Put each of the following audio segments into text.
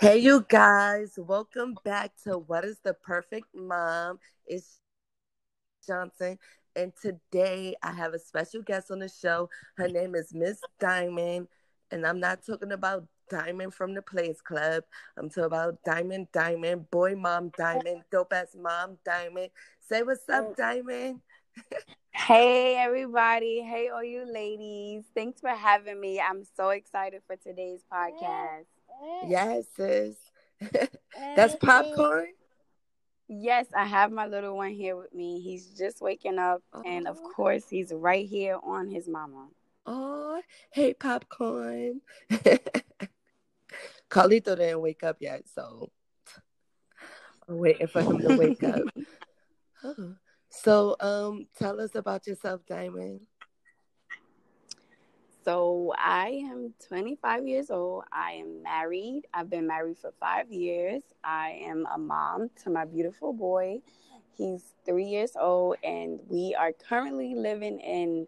Hey, you guys, welcome back to What is the Perfect Mom? It's Johnson, and today I have a special guest on the show. Her name is Miss Diamond, and I'm not talking about Diamond from the Players Club. I'm talking about Diamond, Diamond, boy, mom, Diamond, dope ass mom, Diamond. Say what's up, Diamond. Hey everybody. Hey all you ladies. Thanks for having me. I'm so excited for today's podcast. Yes, sis. That's popcorn. Yes, I have my little one here with me. He's just waking up, and of course, he's right here on his mama. Oh, hey, popcorn. Carlito didn't wake up yet, so I'm waiting for him to wake up. Oh. So, um, tell us about yourself, Diamond. So I am 25 years old. I am married. I've been married for five years. I am a mom to my beautiful boy. He's three years old, and we are currently living in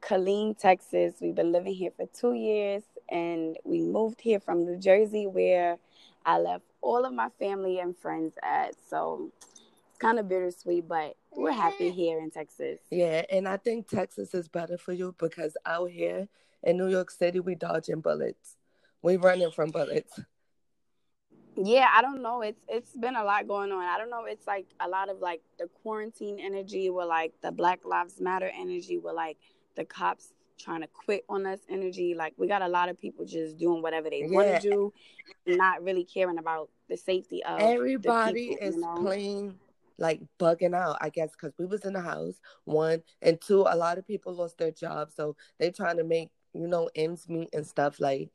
Killeen, Texas. We've been living here for two years, and we moved here from New Jersey, where I left all of my family and friends at. So kind of bittersweet, but we're happy here in Texas. Yeah, and I think Texas is better for you because out here in New York City, we dodging bullets. We running from bullets. Yeah, I don't know. It's it's been a lot going on. I don't know. It's like a lot of like the quarantine energy, with like the Black Lives Matter energy, with like the cops trying to quit on us energy. Like we got a lot of people just doing whatever they yeah. want to do, not really caring about the safety of everybody people, is you know? playing like bugging out, I guess, because we was in the house. One and two, a lot of people lost their jobs, so they trying to make you know ends meet and stuff. Like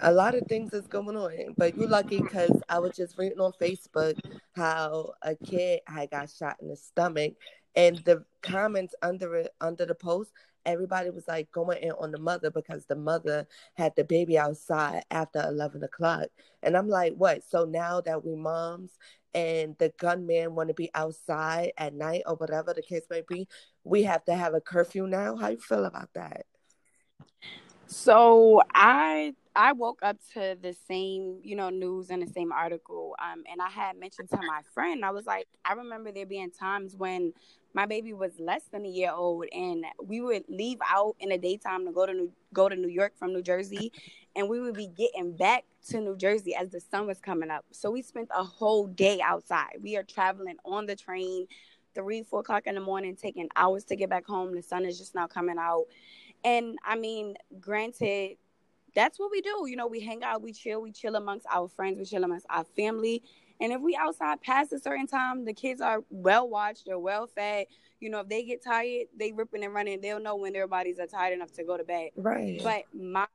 a lot of things is going on, but you lucky because I was just reading on Facebook how a kid had got shot in the stomach, and the comments under it under the post everybody was like going in on the mother because the mother had the baby outside after 11 o'clock and i'm like what so now that we moms and the gunman want to be outside at night or whatever the case may be, we have to have a curfew now. How you feel about that? So I I woke up to the same, you know, news and the same article. Um, and I had mentioned to my friend, I was like, I remember there being times when my baby was less than a year old, and we would leave out in the daytime to go to New, go to New York from New Jersey, and we would be getting back to New Jersey as the sun was coming up. So we spent a whole day outside. We are traveling on the train, three, four o'clock in the morning, taking hours to get back home. The sun is just now coming out. And I mean, granted, that's what we do. You know, we hang out, we chill, we chill amongst our friends, we chill amongst our family. And if we outside past a certain time, the kids are well watched, they're well fed. You know, if they get tired, they ripping and running. They'll know when their bodies are tired enough to go to bed. Right. But my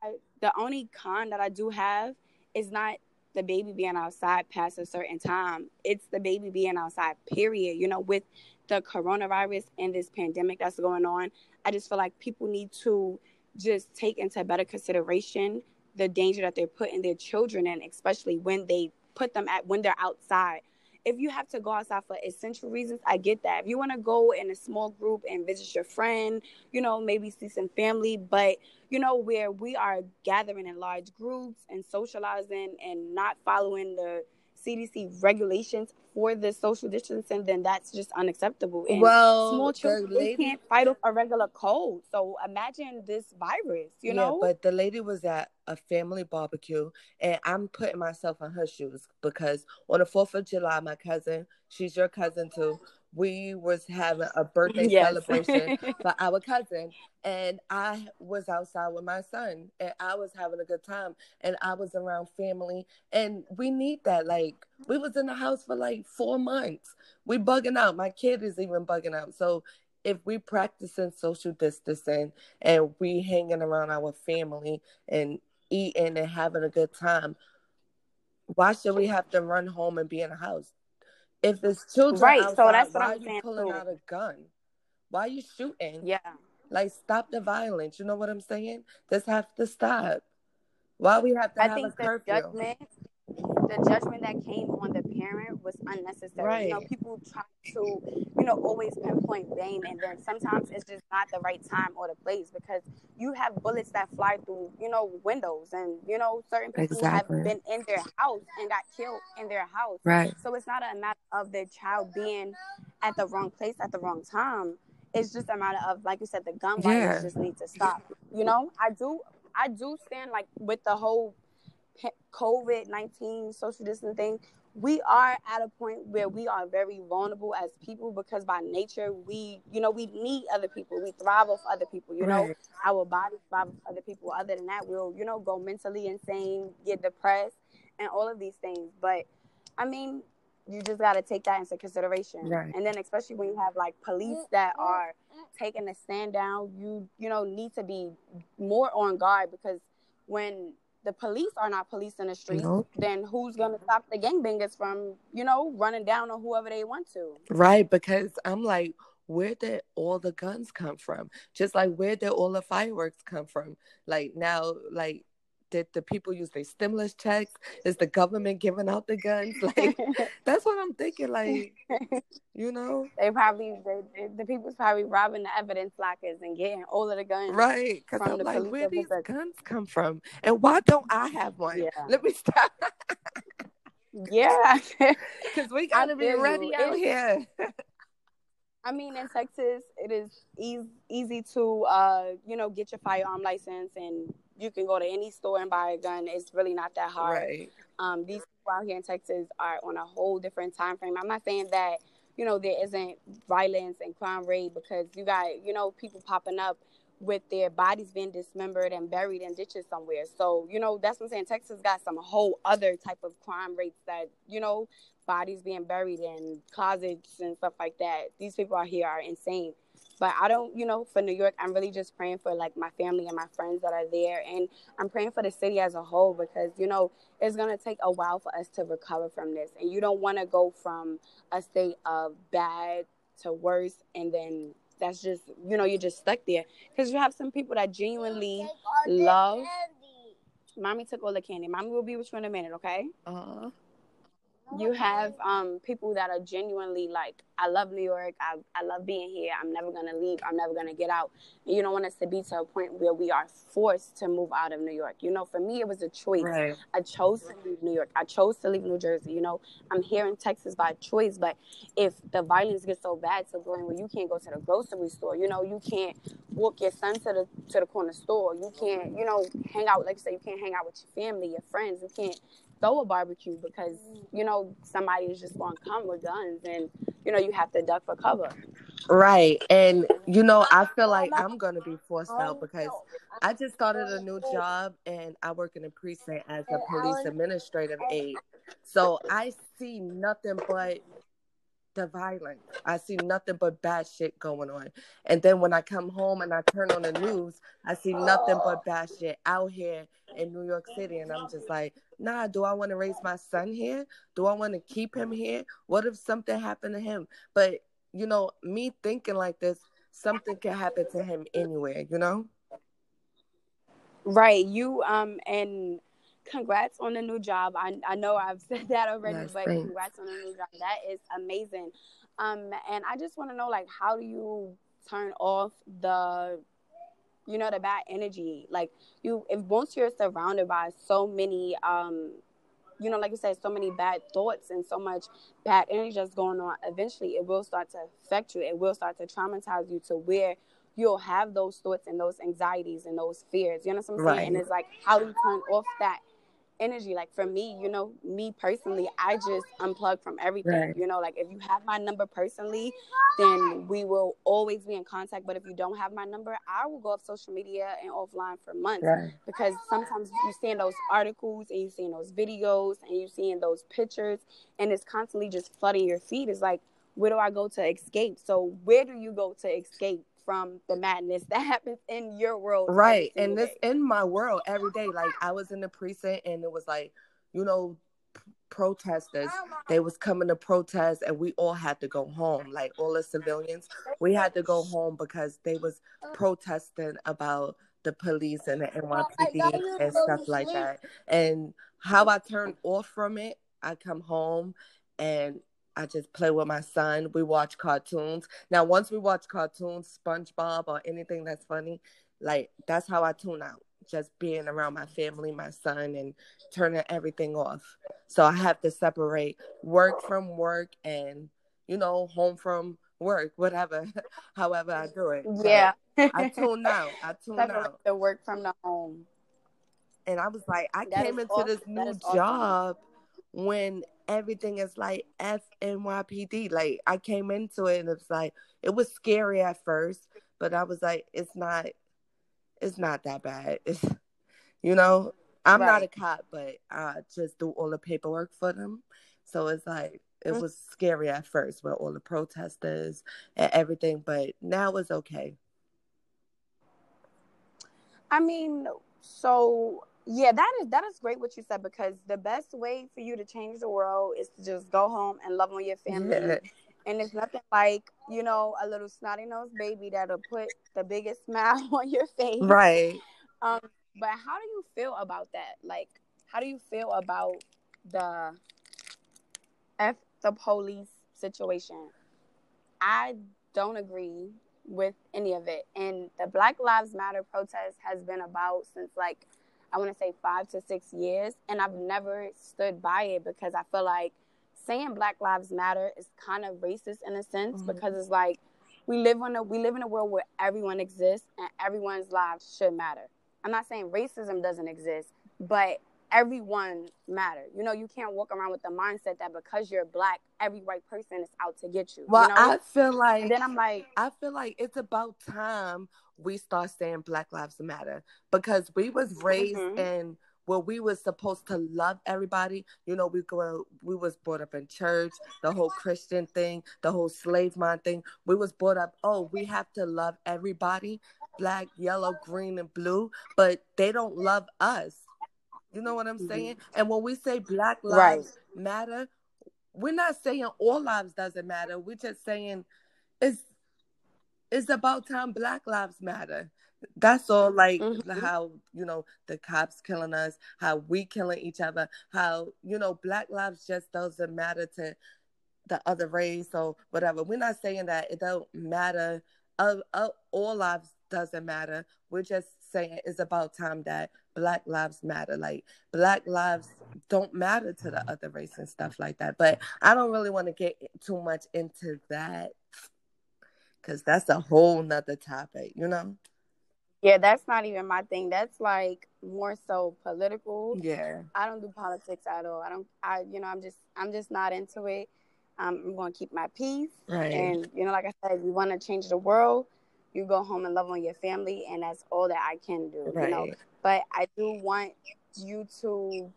the only con that I do have is not the baby being outside past a certain time. It's the baby being outside, period. You know, with the coronavirus and this pandemic that's going on, I just feel like people need to just take into better consideration the danger that they're putting their children in, especially when they put them at when they're outside. If you have to go outside for essential reasons, I get that. If you want to go in a small group and visit your friend, you know, maybe see some family, but you know, where we are gathering in large groups and socializing and not following the CDC regulations for the social distancing, then that's just unacceptable. And well, small children lady, can't fight off a regular cold. So imagine this virus, you yeah, know? But the lady was at a family barbecue, and I'm putting myself in her shoes because on the 4th of July, my cousin, she's your cousin too, we was having a birthday yes. celebration for our cousin and i was outside with my son and i was having a good time and i was around family and we need that like we was in the house for like four months. We bugging out. My kid is even bugging out. So if we practicing social distancing and we hanging around our family and eating and having a good time why should we have to run home and be in the house if it's children right outside, so that's what why I'm are you pulling too. out a gun? Why are you shooting? Yeah. Like stop the violence you know what i'm saying? This have to stop. Why we have to I have think a curfew? judgment the judgment that came on the parent was unnecessary. Right. You know, people try to, you know, always pinpoint blame, and then sometimes it's just not the right time or the place because you have bullets that fly through, you know, windows, and you know, certain people exactly. have been in their house and got killed in their house. Right. So it's not a matter of the child being at the wrong place at the wrong time. It's just a matter of, like you said, the gun violence yeah. just needs to stop. You know, I do, I do stand like with the whole COVID 19 social distancing thing, we are at a point where we are very vulnerable as people because by nature we you know we need other people. We thrive off other people you know? Our bodies thrive off other people. Other than that we'll you know go mentally insane get depressed and all of these things. But i mean you just got to take that into consideration. Right. and then especially when you have like police that are taking a stand down you you know need to be more on guard because when the police are not policing the streets, nope. then who's gonna stop the gangbangers from, you know, running down on whoever they want to? Right, because I'm like, where did all the guns come from? Just like where did all the fireworks come from? Like now, like did the people use their stimulus checks? Is the government giving out the guns? Like that's what I'm thinking. Like you know, they probably they, the people's probably robbing the evidence lockers and getting all of the guns. Right? Because I'm like, where these guns come from, and why don't I have one? Yeah. Let me stop. yeah, because we gotta be ready you. out here. I mean, in Texas, it is easy easy to uh, you know get your firearm license and you can go to any store and buy a gun. It's really not that hard. Right. Um, these people out here in Texas are on a whole different time frame. I'm not saying that you know there isn't violence and crime rate because you got you know people popping up with their bodies being dismembered and buried in ditches somewhere. So you know that's what I'm saying. Texas got some whole other type of crime rates that you know bodies being buried in closets and stuff like that. These people out here are insane. But I don't, you know, for New York, I'm really just praying for like my family and my friends that are there. And I'm praying for the city as a whole because, you know, it's going to take a while for us to recover from this. And you don't want to go from a state of bad to worse and then that's just, you know, you're just stuck there. Because you have some people that genuinely love. Mommy took all the candy. Mommy will be with you in a minute, okay? Uh-huh you have um, people that are genuinely like, I love New York. I, I love being here. I'm never going to leave. I'm never going to get out. You don't want us to be to a point where we are forced to move out of New York. You know, for me, it was a choice. Right. I chose to leave New York. I chose to leave New Jersey. You know, I'm here in Texas by choice. But if the violence gets so bad to the point where you can't go to the grocery store, you know, you can't walk your son to the to the corner store. You can't, you know, hang out. Like I say, you can't hang out with your family, your friends. You can't throw a barbecue because you know somebody is just going to come with guns and you know you have to duck for cover right and you know i feel like i'm going to be forced out because i just started a new job and i work in a precinct as a police administrative aide so i see nothing but the violence. I see nothing but bad shit going on. And then when I come home and I turn on the news, I see nothing but bad shit out here in New York City. And I'm just like, nah, do I want to raise my son here? Do I want to keep him here? What if something happened to him? But, you know, me thinking like this, something can happen to him anywhere, you know? Right. You, um, and congrats on the new job. I, I know I've said that already, yes, but thanks. congrats on the new job. That is amazing. Um, and I just want to know, like, how do you turn off the, you know, the bad energy? Like, you, if once you're surrounded by so many, um, you know, like you said, so many bad thoughts and so much bad energy that's going on, eventually it will start to affect you. It will start to traumatize you to where you'll have those thoughts and those anxieties and those fears. You know what I'm saying? Right. And it's like, how do you turn off that energy. Like for me, you know, me personally, I just unplug from everything. Right. You know, like if you have my number personally, then we will always be in contact. But if you don't have my number, I will go off social media and offline for months right. because sometimes you see in those articles and you see in those videos and you see in those pictures, and it's constantly just flooding your feed. It's like, where do I go to escape? So where do you go to escape? From the madness that happens in your world. Right. And this day. in my world every day. Like I was in the precinct and it was like, you know, protesters. Oh they was coming to protest and we all had to go home. Like all the civilians, we had to go home because they was protesting about the police and the oh NYPD and stuff like that. And how I turned off from it I come home and I just play with my son. We watch cartoons. Now, once we watch cartoons, SpongeBob or anything that's funny, like that's how I tune out. Just being around my family, my son, and turning everything off. So I have to separate work from work and, you know, home from work, whatever, however I do it. Yeah. I tune out. I tune out. The work from the home. And I was like, I that came into awesome. this new job awesome. when everything is like FNYPD. Like I came into it and it's like it was scary at first, but I was like, it's not it's not that bad. It's you know, I'm right. not a cop, but I just do all the paperwork for them. So it's like it mm-hmm. was scary at first with all the protesters and everything, but now it's okay. I mean, so yeah, that is that is great what you said because the best way for you to change the world is to just go home and love on your family. Yeah. And it's nothing like, you know, a little snotty nosed baby that'll put the biggest smile on your face. Right. Um, but how do you feel about that? Like, how do you feel about the F the police situation? I don't agree with any of it. And the Black Lives Matter protest has been about since like I want to say five to six years, and I've never stood by it because I feel like saying Black Lives Matter is kind of racist in a sense mm-hmm. because it's like we live in a we live in a world where everyone exists and everyone's lives should matter. I'm not saying racism doesn't exist, but everyone matter. You know, you can't walk around with the mindset that because you're black, every white person is out to get you. Well, you know? I feel like and then I'm like I feel like it's about time we start saying Black Lives Matter because we was raised mm-hmm. in where we was supposed to love everybody. You know, we go we was brought up in church, the whole Christian thing, the whole slave mind thing. We was brought up, oh, we have to love everybody, black, yellow, green, and blue, but they don't love us. You know what I'm mm-hmm. saying? And when we say Black Lives right. Matter, we're not saying all lives doesn't matter. We're just saying it's it's about time Black Lives Matter. That's all. Like mm-hmm. how you know the cops killing us, how we killing each other, how you know Black lives just doesn't matter to the other race or whatever. We're not saying that it don't matter. Uh, uh, all lives doesn't matter. We're just saying it's about time that Black lives matter. Like Black lives don't matter to the other race and stuff like that. But I don't really want to get too much into that because that's a whole nother topic, you know? Yeah, that's not even my thing. That's like more so political. Yeah. I don't do politics at all. I don't I you know, I'm just I'm just not into it. Um, I'm gonna keep my peace. Right. And you know, like I said, you wanna change the world, you go home and love on your family and that's all that I can do. Right. You know. But I do want you to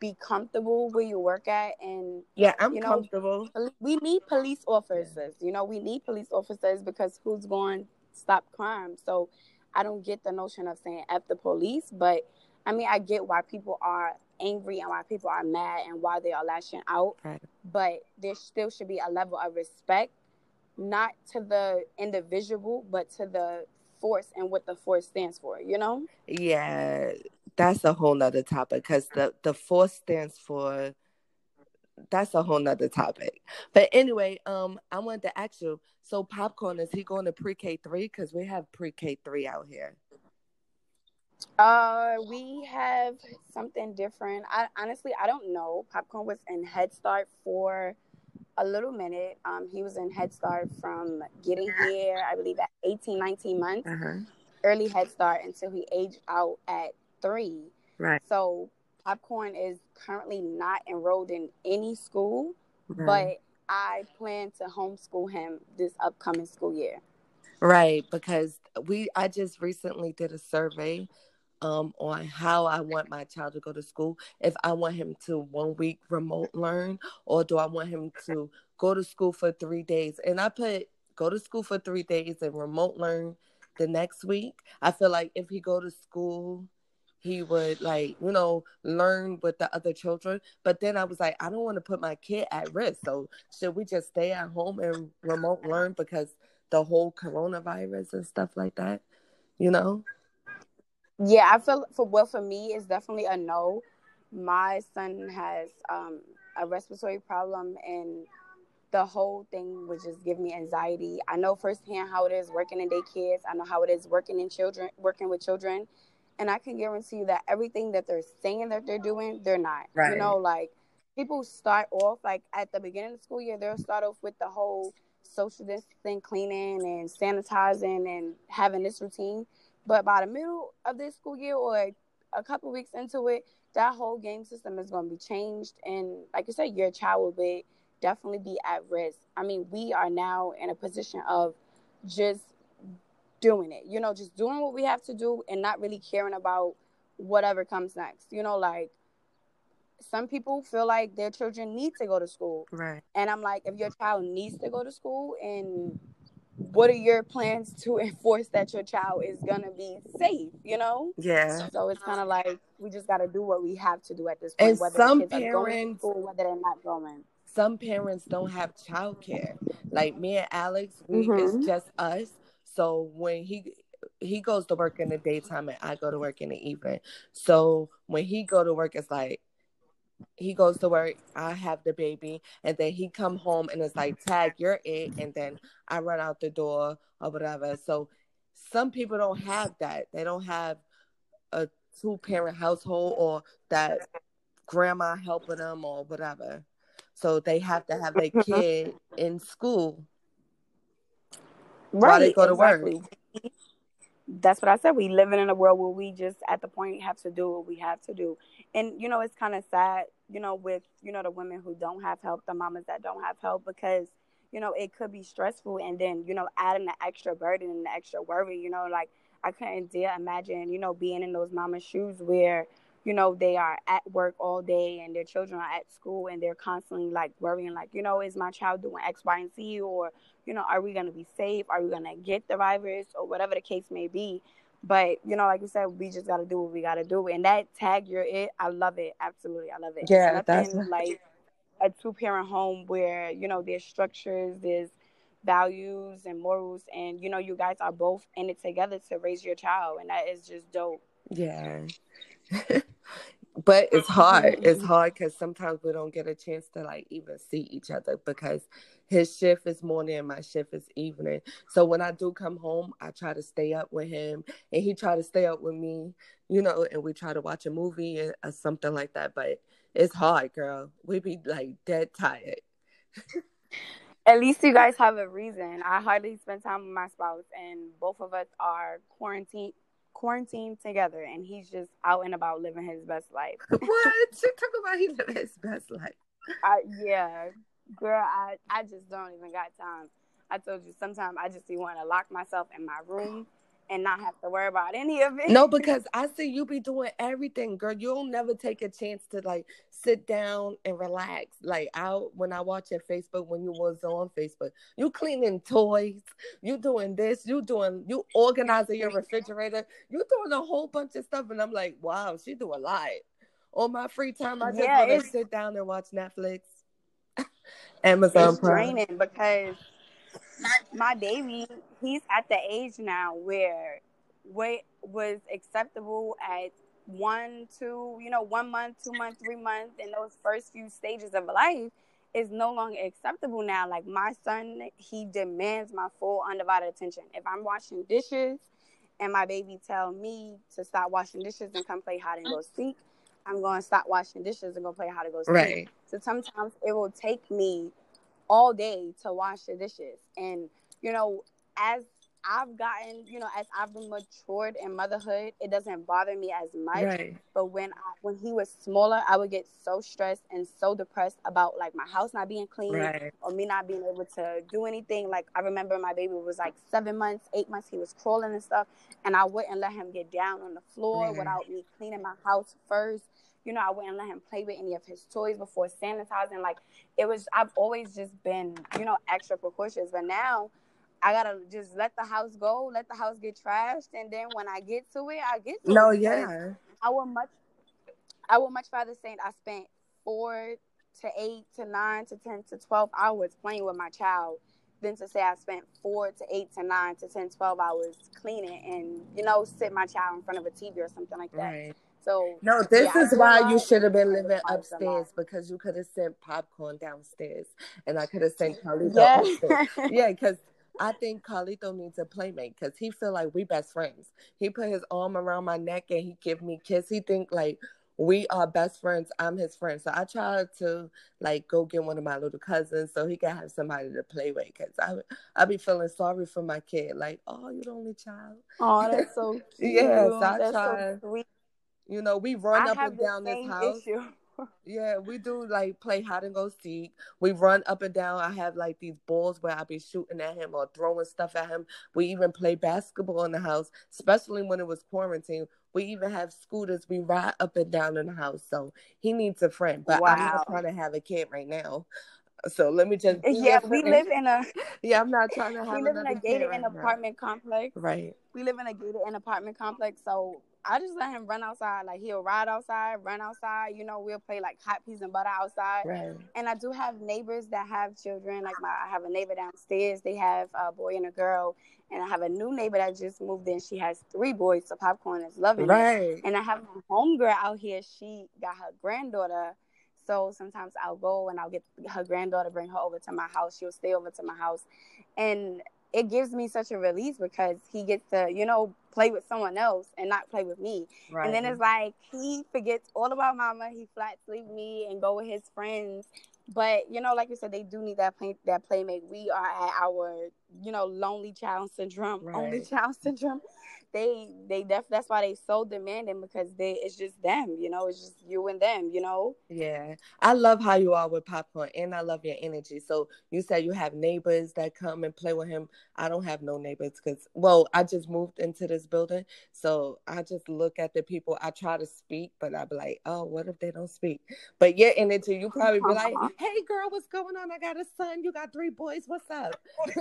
be comfortable where you work at and yeah i'm you know, comfortable we need police officers you know we need police officers because who's going to stop crime so i don't get the notion of saying f the police but i mean i get why people are angry and why people are mad and why they are lashing out right. but there still should be a level of respect not to the individual but to the force and what the force stands for you know? Yeah that's a whole nother topic because the the force stands for that's a whole nother topic. But anyway um i wanted to ask you so popcorn is he going to pre-k 3 because we have pre-k 3 out here. Uh we have something different. I honestly i don't know. Popcorn was in head start for a little minute um he was in head start from getting here i believe at 18 19 months uh-huh. early head start until he aged out at three. Right. So Popcorn is currently not enrolled in any school, right. but I plan to homeschool him this upcoming school year. Right, because we I just recently did a survey um on how I want my child to go to school. If I want him to one week remote learn or do I want him to go to school for 3 days? And I put go to school for 3 days and remote learn the next week. I feel like if he go to school he would like you know learn with the other children but then i was like i don't want to put my kid at risk so should we just stay at home and remote learn because the whole coronavirus and stuff like that you know yeah i feel for well for me it's definitely a no my son has um, a respiratory problem and the whole thing would just give me anxiety. I know firsthand how it is working in daycares. I know how it is working in children, working with children, and I can guarantee you that everything that they're saying that they're doing, they're not. Right. You know, like people start off like at the beginning of the school year, they'll start off with the whole social distancing, cleaning, and sanitizing, and having this routine. But by the middle of this school year or a couple weeks into it, that whole game system is going to be changed. And like you said, your child will be definitely be at risk. I mean, we are now in a position of just doing it, you know, just doing what we have to do and not really caring about whatever comes next. You know, like some people feel like their children need to go to school. Right. And I'm like, if your child needs to go to school and what are your plans to enforce that your child is gonna be safe? You know. Yeah. So it's kind of like we just got to do what we have to do at this point. And whether some kids parents, are going to school, whether they're not going. Some parents don't have childcare. Like me and Alex, we mm-hmm. it's just us. So when he he goes to work in the daytime and I go to work in the evening. So when he go to work, it's like he goes to work i have the baby and then he come home and it's like tag you're it and then i run out the door or whatever so some people don't have that they don't have a two parent household or that grandma helping them or whatever so they have to have their kid in school right, while they go to exactly. work that's what I said. We living in a world where we just at the point have to do what we have to do. And you know, it's kind of sad, you know, with you know the women who don't have help, the mamas that don't have help, because you know it could be stressful, and then you know adding the extra burden and the extra worry. You know, like I couldn't dare imagine, you know, being in those mama's shoes where you know they are at work all day and their children are at school and they're constantly like worrying, like you know, is my child doing X, Y, and Z, or you know, are we going to be safe? Are we going to get the virus or whatever the case may be? But, you know, like you said, we just got to do what we got to do. And that tag, you're it. I love it. Absolutely. I love it. Yeah. That's like a two parent home where, you know, there's structures, there's values and morals. And, you know, you guys are both in it together to raise your child. And that is just dope. Yeah. but it's hard. It's hard because sometimes we don't get a chance to like even see each other because his shift is morning and my shift is evening. So when I do come home, I try to stay up with him and he try to stay up with me, you know, and we try to watch a movie or uh, something like that. But it's hard, girl. We be like dead tired. At least you guys have a reason. I hardly spend time with my spouse, and both of us are quarantined quarantined together, and he's just out and about living his best life. what? She talk about he living his best life. I, yeah, girl, I I just don't even got time. I told you sometimes I just wanting to lock myself in my room and not have to worry about any of it. No, because I see you be doing everything, girl. You'll never take a chance to like sit down and relax. Like out when I watch your Facebook when you was on Facebook, you cleaning toys, you doing this, you doing you organizing your refrigerator, you doing a whole bunch of stuff, and I'm like, wow, she do a lot. On my free time, I just yeah, want to sit down and watch Netflix. Amazon it's Prime. draining because my baby, he's at the age now where what was acceptable at one, two, you know, one month, two months, three months, in those first few stages of life is no longer acceptable now. Like my son, he demands my full undivided attention. If I'm washing dishes and my baby tell me to stop washing dishes and come play hide and go seek, I'm going to stop washing dishes and go play how to go seek. Right. So sometimes it will take me all day to wash the dishes. And, you know, as I've gotten, you know, as I've matured in motherhood, it doesn't bother me as much. Right. But when I, when he was smaller, I would get so stressed and so depressed about like my house not being clean right. or me not being able to do anything. Like I remember my baby was like seven months, eight months. He was crawling and stuff, and I wouldn't let him get down on the floor right. without me cleaning my house first you know, I wouldn't let him play with any of his toys before sanitizing. Like it was, I've always just been, you know, extra precautious. But now I gotta just let the house go, let the house get trashed, and then when I get to it, I get to no, it. No, yeah. I would much, I would much rather say I spent four to eight to nine to ten to twelve hours playing with my child than to say I spent four to eight to nine to 10, 12 hours cleaning and, you know, sit my child in front of a TV or something like that. Right. So no, this yeah, is why you should have been living upstairs because you could have sent popcorn downstairs, and I could have sent Carlito yeah. upstairs. yeah, because I think Carlito needs a playmate because he feel like we best friends. He put his arm around my neck and he give me kiss. He think like we are best friends. I'm his friend. So I tried to like go get one of my little cousins so he can have somebody to play with. Cause I I be feeling sorry for my kid. Like, oh, you're the only child. Oh, that's so cute. yes, I that's try. So you know, we run I up and down this house. Issue. Yeah, we do like play hide and go seek. We run up and down. I have like these balls where I be shooting at him or throwing stuff at him. We even play basketball in the house, especially when it was quarantine. We even have scooters. We ride up and down in the house. So he needs a friend. But wow. I'm not trying to have a kid right now. So let me just yeah. We live in a yeah. I'm not trying to have. We live in a gated right apartment now. complex. Right. We live in a gated and apartment complex. So I just let him run outside. Like he'll ride outside, run outside. You know, we'll play like hot peas and butter outside. Right. And I do have neighbors that have children. Like my, I have a neighbor downstairs. They have a boy and a girl. And I have a new neighbor that just moved in. She has three boys. So popcorn is loving right. it. And I have my homegirl out here. She got her granddaughter. So sometimes I'll go and I'll get her granddaughter, bring her over to my house. She'll stay over to my house. And it gives me such a release because he gets to, you know, play with someone else and not play with me. Right. And then it's like he forgets all about mama. He flat sleep me and go with his friends. But you know, like you said, they do need that play that playmate. We are at our, you know, lonely child syndrome, right. only child syndrome they they def that's why they so demanding because they it's just them, you know, it's just you and them, you know. Yeah, I love how you are with popcorn, and I love your energy. So you said you have neighbors that come and play with him. I don't have no neighbors because well, I just moved into this building, so I just look at the people. I try to speak, but I be like, oh, what if they don't speak? But your energy, you probably be like, hey girl, what's going on? I got a son. You got three boys. What's up?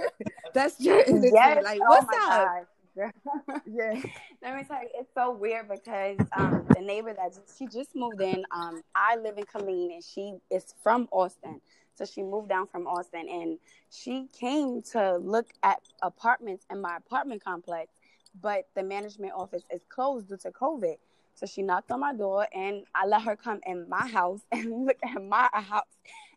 that's your. Yes. Like, oh what's up? Yeah. Let me tell you, it's so weird because um, the neighbor that just, she just moved in. Um, I live in Killeen and she is from Austin. So she moved down from Austin and she came to look at apartments in my apartment complex, but the management office is closed due to COVID. So she knocked on my door and I let her come in my house and look at my house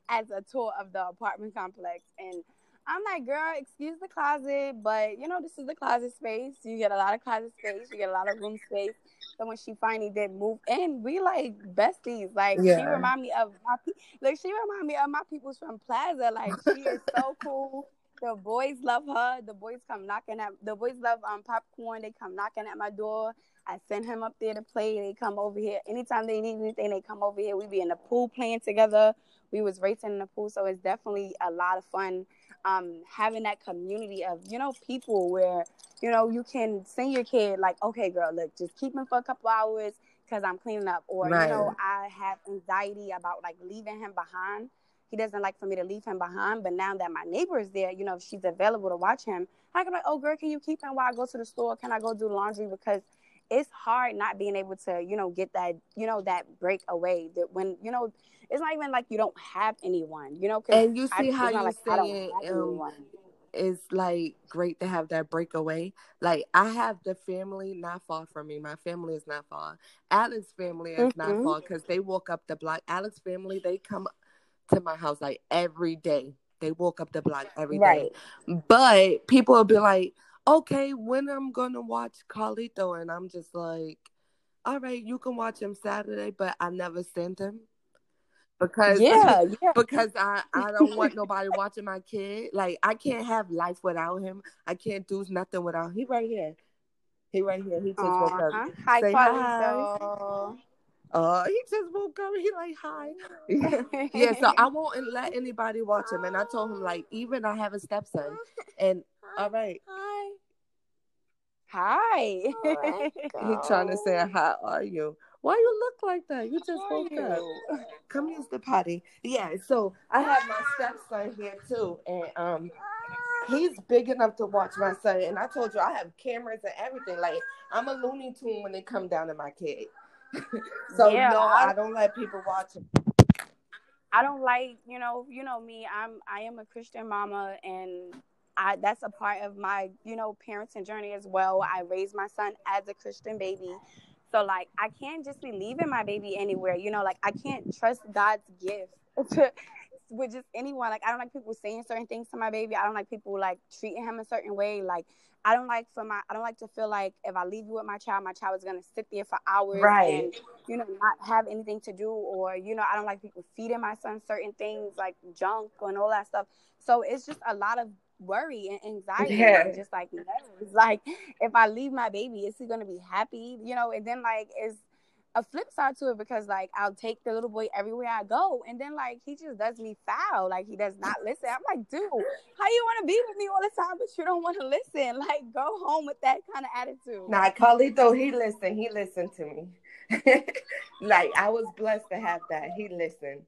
as a tour of the apartment complex. And I'm like, girl, excuse the closet, but you know, this is the closet space. You get a lot of closet space, you get a lot of room space. So when she finally did move in, we like besties. Like yeah. she remind me of my like she remind me of my peoples from Plaza. Like she is so cool. The boys love her. The boys come knocking at the boys love um popcorn. They come knocking at my door. I send him up there to play. They come over here. Anytime they need anything, they come over here. We be in the pool playing together. We was racing in the pool, so it's definitely a lot of fun um, having that community of you know people where you know you can send your kid like, okay, girl, look, just keep him for a couple hours because I'm cleaning up, or right. you know, I have anxiety about like leaving him behind. He doesn't like for me to leave him behind, but now that my neighbor is there, you know, if she's available to watch him, I can be like, oh, girl, can you keep him while I go to the store? Can I go do laundry? Because it's hard not being able to, you know, get that, you know, that break away. That when, you know, it's not even like you don't have anyone, you know. And you see I, how you like say it um, is like great to have that breakaway. Like I have the family not far from me. My family is not far. Alex family is mm-hmm. not far because they walk up the block. Alex family they come to my house like every day. They walk up the block every right. day. But people will be like, okay, when I'm gonna watch Carlito, and I'm just like, all right, you can watch him Saturday, but I never send him because yeah, yeah. because I I don't want nobody watching my kid. Like I can't have life without him. I can't do nothing without. Him. He right here. He right here. He just uh-huh. woke up. Hi, Say hi. Uh, he just woke up. He like hi. yeah, so I won't let anybody watch him. And I told him like even I have a stepson. And all right. Hi. Hi. Oh, he trying to say how are you? Why you look like that? You just woke up. Come use the potty. Yeah, so I have my stepson here too, and um, he's big enough to watch my son. And I told you I have cameras and everything. Like I'm a Looney Tune when they come down to my kid. so yeah, no, I, I don't let people watch him. I don't like, you know, you know me. I'm I am a Christian mama and I that's a part of my, you know, parenting journey as well. I raised my son as a Christian baby So like I can't just be leaving my baby anywhere. You know, like I can't trust God's gift to with just anyone. Like I don't like people saying certain things to my baby. I don't like people like treating him a certain way. Like I don't like for my I don't like to feel like if I leave you with my child, my child is gonna sit there for hours right. and you know not have anything to do or you know I don't like people feeding my son certain things like junk and all that stuff. So it's just a lot of worry and anxiety yeah. and just like. Like if I leave my baby, is he gonna be happy? You know, and then like is a flip side to it because like I'll take the little boy everywhere I go, and then like he just does me foul. Like he does not listen. I'm like, dude, how you want to be with me all the time, but you don't want to listen? Like go home with that kind of attitude. Nah, Carlito, he listened. He listened to me. like I was blessed to have that. He listened.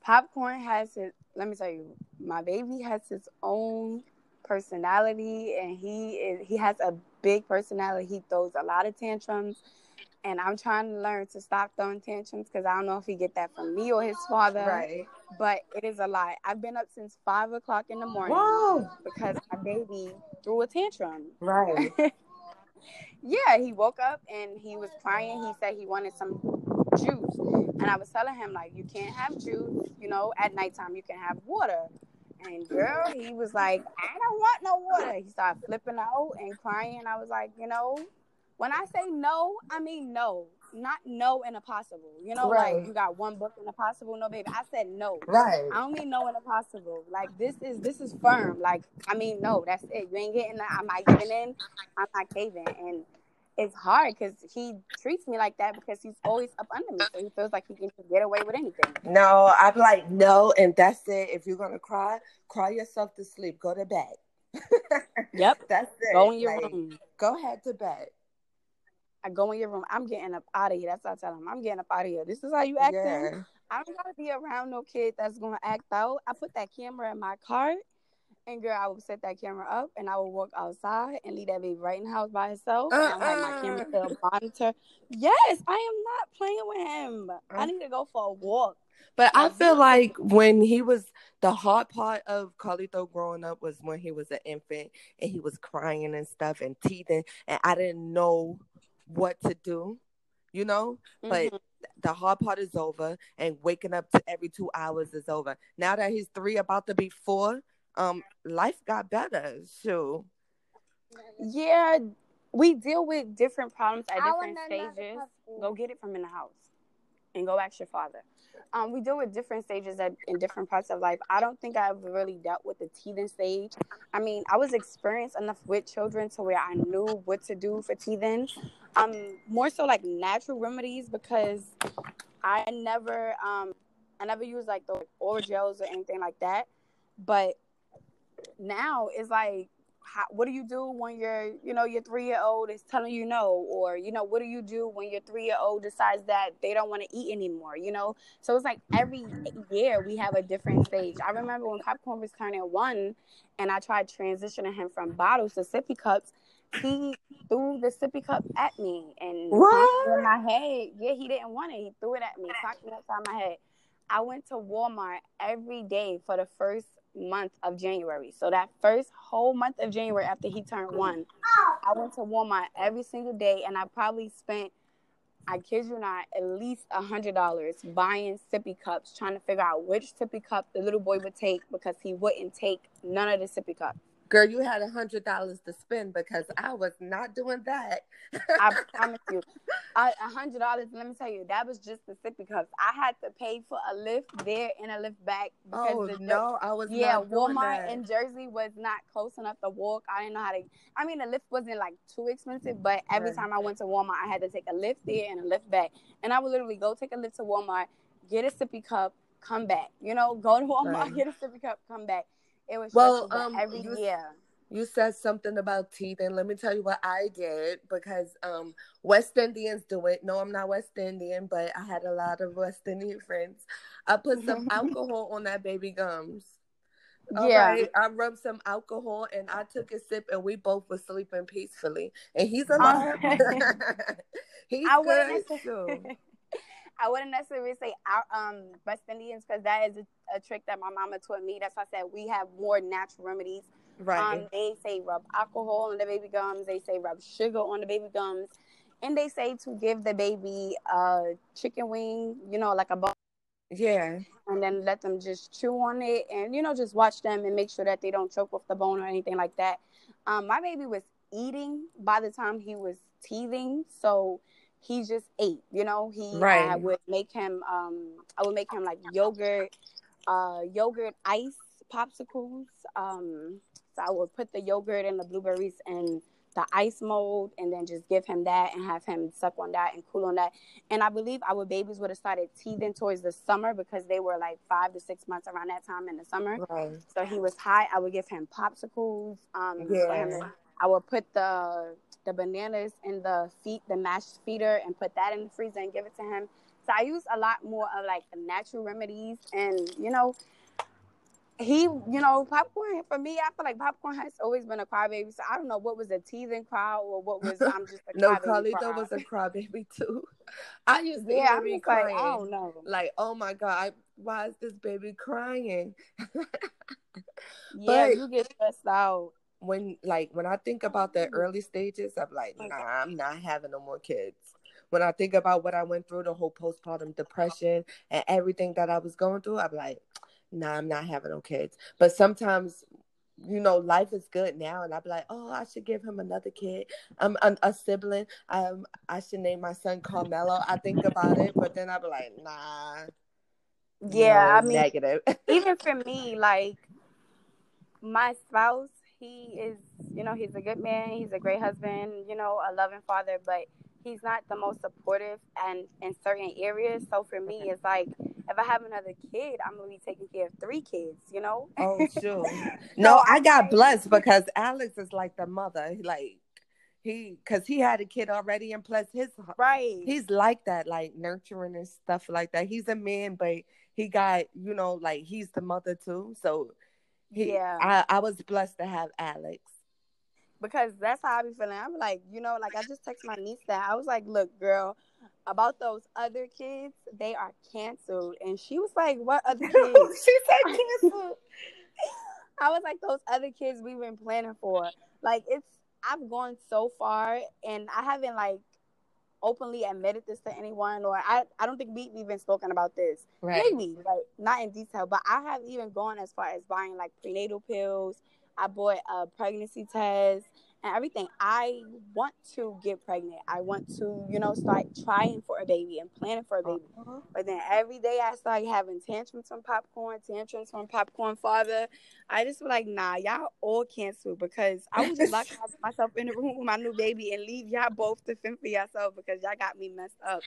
Popcorn has his. Let me tell you, my baby has his own personality, and he is. He has a big personality. He throws a lot of tantrums and I'm trying to learn to stop throwing tantrums because I don't know if he get that from me or his father. Right. But it is a lie. I've been up since five o'clock in the morning Whoa. because my baby threw a tantrum. Right. yeah, he woke up and he was crying. He said he wanted some juice, and I was telling him like, you can't have juice. You know, at nighttime you can have water. And girl, he was like, I don't want no water. He started flipping out and crying. I was like, you know, when I say no, I mean no, not no and a possible. You know, right. like you got one book and a possible. No, baby, I said no. Right. I don't mean no and a possible. Like this is this is firm. Like I mean no, that's it. You ain't getting that. I'm not giving in. I'm not caving. And it's hard because he treats me like that because he's always up under me. So he feels like he can get away with anything. No, I'm like no, and that's it. If you're gonna cry, cry yourself to sleep. Go to bed. yep. That's it. Go in your like, room. Go ahead to bed. I go in your room. I'm getting up out of here. That's what I tell him. I'm getting up out of here. This is how you acting. Yeah. I don't gotta be around no kid that's gonna act out. I put that camera in my car, and girl, I will set that camera up, and I will walk outside and leave that baby right in the house by herself. Uh-uh. And I have my camera uh-uh. to monitor. Yes, I am not playing with him. Uh-uh. I uh-huh. need to go for a walk. But I feel like when he was the hard part of Carlito growing up was when he was an infant and he was crying and stuff and teething, and I didn't know what to do, you know? Mm-hmm. But the hard part is over and waking up to every two hours is over. Now that he's three, about to be four, um, life got better. So yeah, we deal with different problems at different stages. Go get it from in the house and go ask your father um, we deal with different stages at, in different parts of life. I don't think I've really dealt with the teething stage. I mean, I was experienced enough with children to where I knew what to do for teething. Um, more so like natural remedies because I never, um, I never used like the oral gels or anything like that. But now it's like how, what do you do when your you know your three year old is telling you no? Or you know what do you do when your three year old decides that they don't want to eat anymore you know? So it's like every year we have a different stage. I remember when popcorn was turning one and i tried transitioning him from bottles to sippy cups he threw the sippy cup at me and in my head. Yeah he didn't want it. He threw it at me me upside my head. I went to walmart every day for the first month of January. So that first whole month of January after he turned one, I went to Walmart every single day and I probably spent I kid you not, at least a hundred dollars buying sippy cups, trying to figure out which sippy cup the little boy would take because he wouldn't take none of the sippy cups. Girl, you had a hundred dollars to spend because I was not doing that. I promise you, a hundred dollars. Let me tell you, that was just the sippy cups. I had to pay for a Lyft there and a Lyft back. Because oh the, no, I was yeah. Walmart in Jersey was not close enough to walk. I didn't know how to. I mean, the Lyft wasn't like too expensive, but every time I went to Walmart, I had to take a Lyft there and a Lyft back, and I would literally go take a Lyft to Walmart, get a sippy cup, come back. You know, go to Walmart, right. get a sippy cup, come back it was well, um, every you, year. You said something about teeth, and let me tell you what I did because um, West Indians do it. No, I'm not West Indian, but I had a lot of West Indian friends. I put some alcohol on that baby gums. All yeah, right. I rubbed some alcohol and I took a sip, and we both were sleeping peacefully. And he's alive. he's I good too. I wouldn't necessarily say our um West Indians because that is a, a, trick that my mama taught me. That's why I said we have more natural remedies. Right. Um, they say rub alcohol on the baby gums. They say rub sugar on the baby gums. and they say to give the baby a chicken wing, you know, like a bone. Yeah. And then let them just chew on it and, you know, just watch them and make sure that they don't choke off the bone or anything like that. Um, my baby was eating by the time he was teething. So he just ate, you know, he, right. I would make him, um, I would make him like yogurt, uh, yogurt ice popsicles. Um, so I would put the yogurt and the blueberries and the ice mold and then just give him that and have him suck on that and cool on that. And I believe our babies would have started teething towards the summer because they were like five to six months around that time in the summer. Right. So he was high. I would give him popsicles. Um, yeah. I would put the the bananas in the feet, the mashed feeder, and put that in the freezer and give it to him. So I use a lot more of like natural remedies, and you know, he, you know, popcorn for me, I feel like popcorn has always been a crybaby. So I don't know what was a teething cry or what was I'm just a no. Carlito was a crybaby too. I used to yeah, be crying. Like, I don't know. Like, oh my god, why is this baby crying? yeah, but you get stressed out. When like when I think about the early stages, I'm like, nah, I'm not having no more kids when I think about what I went through, the whole postpartum depression and everything that I was going through, I'm like, nah, I'm not having no kids. But sometimes, you know, life is good now, and I'd be like, oh, I should give him another kid. I'm um, a, sibling. Um, I should name my son Carmelo. I think about it, but then I'd be like, nah. Yeah, no, I mean, negative. even for me, like my spouse, he is, you know, he's a good man. He's a great husband. You know, a loving father, but he's not the most supportive and in certain areas. So for me, it's like if I have another kid, I'm gonna be taking care of three kids. You know? Oh sure. no, I got blessed because Alex is like the mother. Like he, because he had a kid already, and plus his right, he's like that, like nurturing and stuff like that. He's a man, but he got you know like he's the mother too. So he, yeah, I, I was blessed to have Alex because that's how I be feeling. I'm like, you know, like I just text my niece that I was like, look, girl, about those other kids, they are canceled. And she was like, what other kids? she said canceled. I was like, those other kids we've been planning for. Like, it's, I've gone so far and I haven't like openly admitted this to anyone or I, I don't think we've even spoken about this. Right. Maybe, like not in detail, but I have even gone as far as buying like prenatal pills I bought a pregnancy test and everything. I want to get pregnant. I want to, you know, start trying for a baby and planning for a baby. Uh-huh. But then every day I start having tantrums from popcorn, tantrums from popcorn father. I just was like, nah, y'all all cancel because I was just lock myself in the room with my new baby and leave y'all both to fend for yourself because y'all got me messed up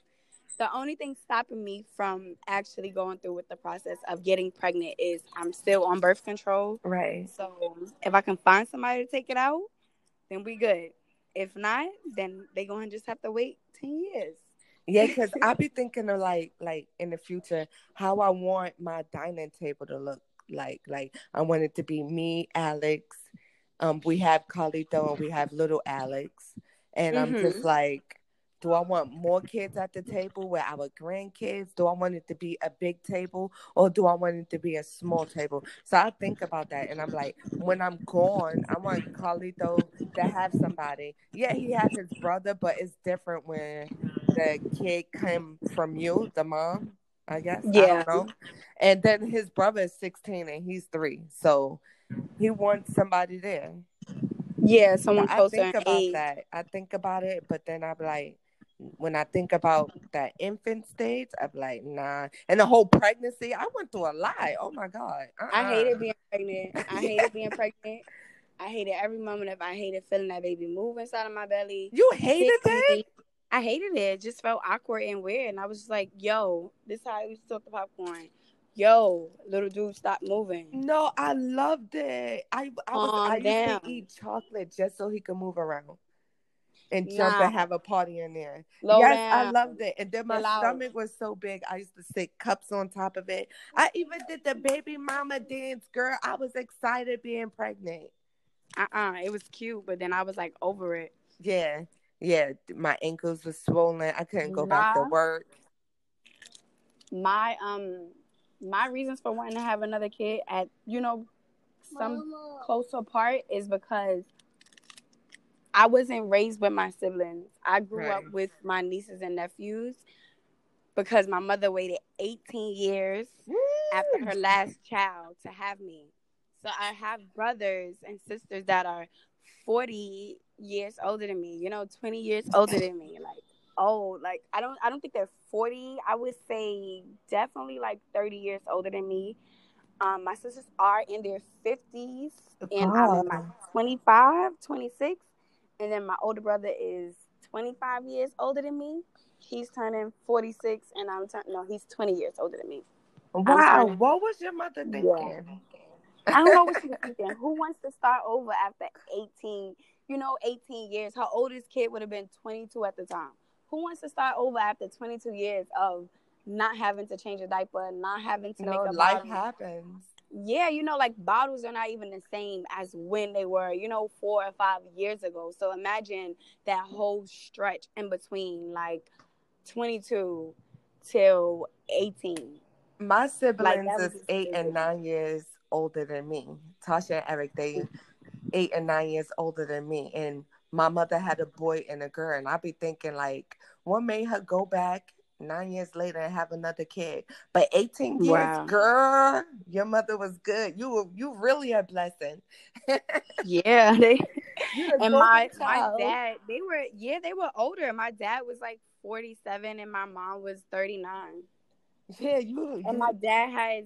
the only thing stopping me from actually going through with the process of getting pregnant is I'm still on birth control. Right. So if I can find somebody to take it out, then we good. If not, then they gonna just have to wait ten years. Yeah, because I be thinking of like like in the future how I want my dining table to look like. Like I want it to be me, Alex. Um, we have Carlito and we have little Alex, and mm-hmm. I'm just mm-hmm. like do I want more kids at the table with our grandkids? Do I want it to be a big table or do I want it to be a small table? So I think about that and I'm like, when I'm gone, I want Carlito to have somebody. Yeah, he has his brother, but it's different when the kid came from you, the mom, I guess. Yeah. I and then his brother is 16 and he's three. So he wants somebody there. Yeah, someone so closer. I think about age. that. I think about it, but then I'm like, when I think about that infant stage, I'm like, nah. And the whole pregnancy, I went through a lot. Oh my god, uh-uh. I hated uh-uh. being pregnant. I hated being pregnant. I hated every moment of. I hated feeling that baby move inside of my belly. You hated that. I hated it. It just felt awkward and weird. And I was like, yo, this is how I used to talk the popcorn. Yo, little dude, stop moving. No, I loved it. I I, was, I used to eat chocolate just so he could move around and jump nah. and have a party in there. Low yes, down. I loved it. And then my stomach was so big, I used to stick cups on top of it. I even did the baby mama dance, girl. I was excited being pregnant. Uh uh-uh, uh it was cute, but then I was like over it. Yeah, yeah. My ankles were swollen. I couldn't go nah. back to work. My um, my reasons for wanting to have another kid at you know some Mama. close apart is because I wasn't raised with my siblings. I grew right. up with my nieces and nephews because my mother waited 18 years Woo! after her last child to have me. So I have brothers and sisters that are 40 years older than me, you know, 20 years older than me. Like, oh, like I don't I don't think they're 40. I would say definitely like 30 years older than me. Um, my sisters are in their 50s and I'm in my 25, 26. And then my older brother is 25 years older than me. He's turning 46 and I'm turning no, he's 20 years older than me. Wow, turning, what was your mother thinking? Yeah. I don't know what she was thinking. Who wants to start over after 18, you know, 18 years? Her oldest kid would have been 22 at the time. Who wants to start over after 22 years of not having to change a diaper, not having to no, make a life bottle? happens. Yeah, you know, like bottles are not even the same as when they were, you know, four or five years ago. So imagine that whole stretch in between, like 22 till 18. My siblings like, is eight and nine years older than me. Tasha and Eric, they eight and nine years older than me. And my mother had a boy and a girl. And I'd be thinking, like, what made her go back nine years later and have another kid? But 18 years, wow. girl, your mother was good. You were you really a blessing. yeah. They and my, my dad, they were yeah, they were older. My dad was like 47 and my mom was 39. Yeah, you, and my dad has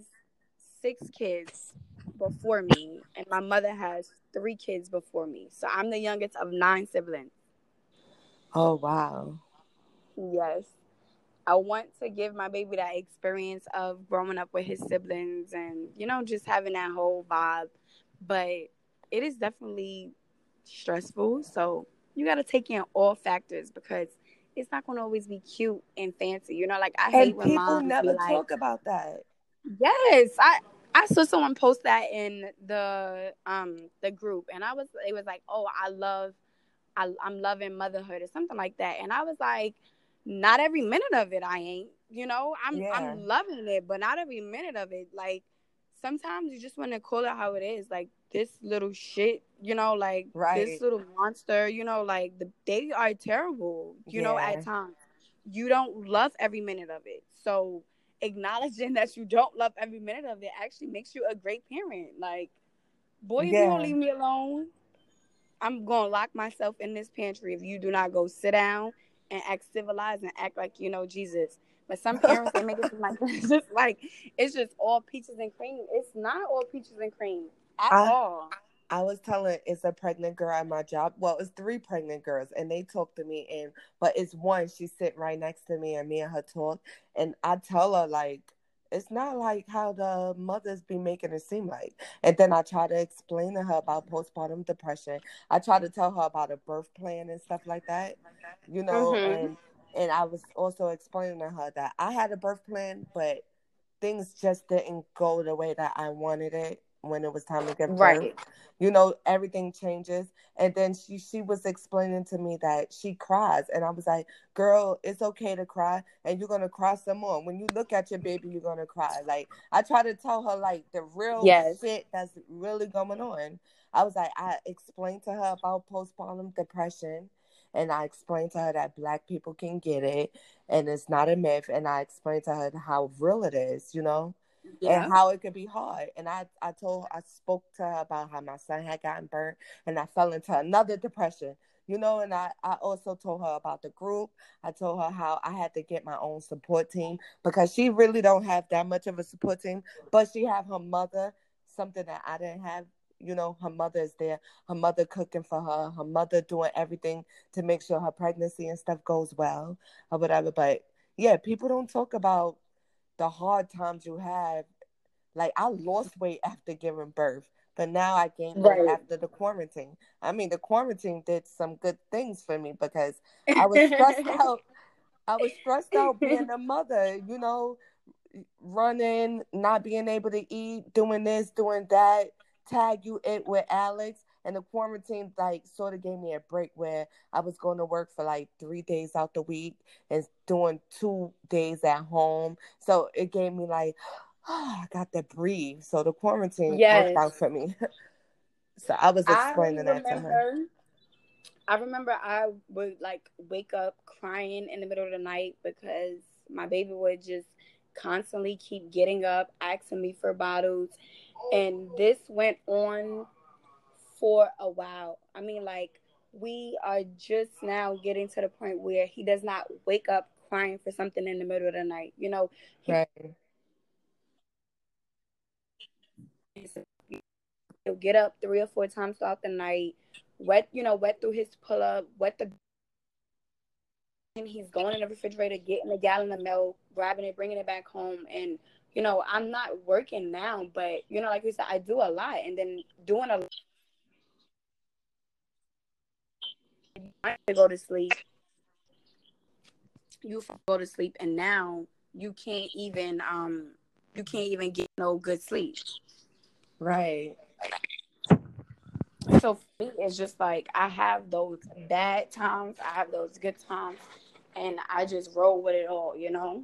six kids before me, and my mother has three kids before me. So I'm the youngest of nine siblings. Oh, wow. Yes. I want to give my baby that experience of growing up with his siblings and, you know, just having that whole vibe. But it is definitely stressful. So you got to take in all factors because it's not going to always be cute and fancy. You know, like I hate and when people never talk about that. Yes, I I saw someone post that in the um the group, and I was it was like, oh, I love, I, I'm loving motherhood or something like that, and I was like, not every minute of it, I ain't. You know, I'm yeah. I'm loving it, but not every minute of it. Like sometimes you just want to call it how it is. Like this little shit, you know, like right. this little monster, you know, like the, they are terrible, you yeah. know, at times. You don't love every minute of it, so acknowledging that you don't love every minute of it actually makes you a great parent. Like, boy, if you don't leave me alone, I'm gonna lock myself in this pantry if you do not go sit down and act civilized and act like you know Jesus. But some parents they make it seem like it's just like it's just all peaches and cream. It's not all peaches and cream at I, all. I was telling it's a pregnant girl at my job. Well, it's three pregnant girls, and they talk to me, and but it's one. She's sitting right next to me, and me and her talk, and I tell her like it's not like how the mothers be making it seem like. And then I try to explain to her about postpartum depression. I try to tell her about a birth plan and stuff like that, you know. Mm-hmm. And and I was also explaining to her that I had a birth plan, but things just didn't go the way that I wanted it when it was time to give birth. Right. You know, everything changes. And then she she was explaining to me that she cries. And I was like, girl, it's okay to cry and you're gonna cry some more. When you look at your baby, you're gonna cry. Like I try to tell her like the real yes. shit that's really going on. I was like, I explained to her about postpartum depression and I explained to her that black people can get it and it's not a myth and I explained to her how real it is, you know? Yeah. and how it could be hard. And I, I told, I spoke to her about how my son had gotten burnt, and I fell into another depression. You know, and I, I also told her about the group. I told her how I had to get my own support team because she really don't have that much of a support team, but she have her mother, something that I didn't have you know her mother is there her mother cooking for her her mother doing everything to make sure her pregnancy and stuff goes well or whatever but yeah people don't talk about the hard times you have. Like I lost weight after giving birth, but now I gained weight right. after the quarantine. I mean, the quarantine did some good things for me because I was stressed out. I was stressed out being a mother, you know, running, not being able to eat, doing this, doing that. Tag you it with Alex and the quarantine like sort of gave me a break where I was going to work for like three days out the week and doing two days at home. So it gave me like, oh, I got to breathe. So the quarantine yes. worked out for me. so I was explaining I that to her. I remember I would like wake up crying in the middle of the night because my baby would just constantly keep getting up, asking me for bottles. And this went on for a while. I mean, like, we are just now getting to the point where he does not wake up crying for something in the middle of the night. You know, he, right. he'll get up three or four times throughout the night, wet, you know, wet through his pull up, wet the and he's going in the refrigerator, getting a gallon of milk, grabbing it, bringing it back home. And, you know, I'm not working now, but, you know, like you said, I do a lot. And then doing a to go to sleep. You go to sleep, and now you can't even um you can't even get no good sleep. Right. So for me, it's just like I have those bad times, I have those good times, and I just roll with it all, you know.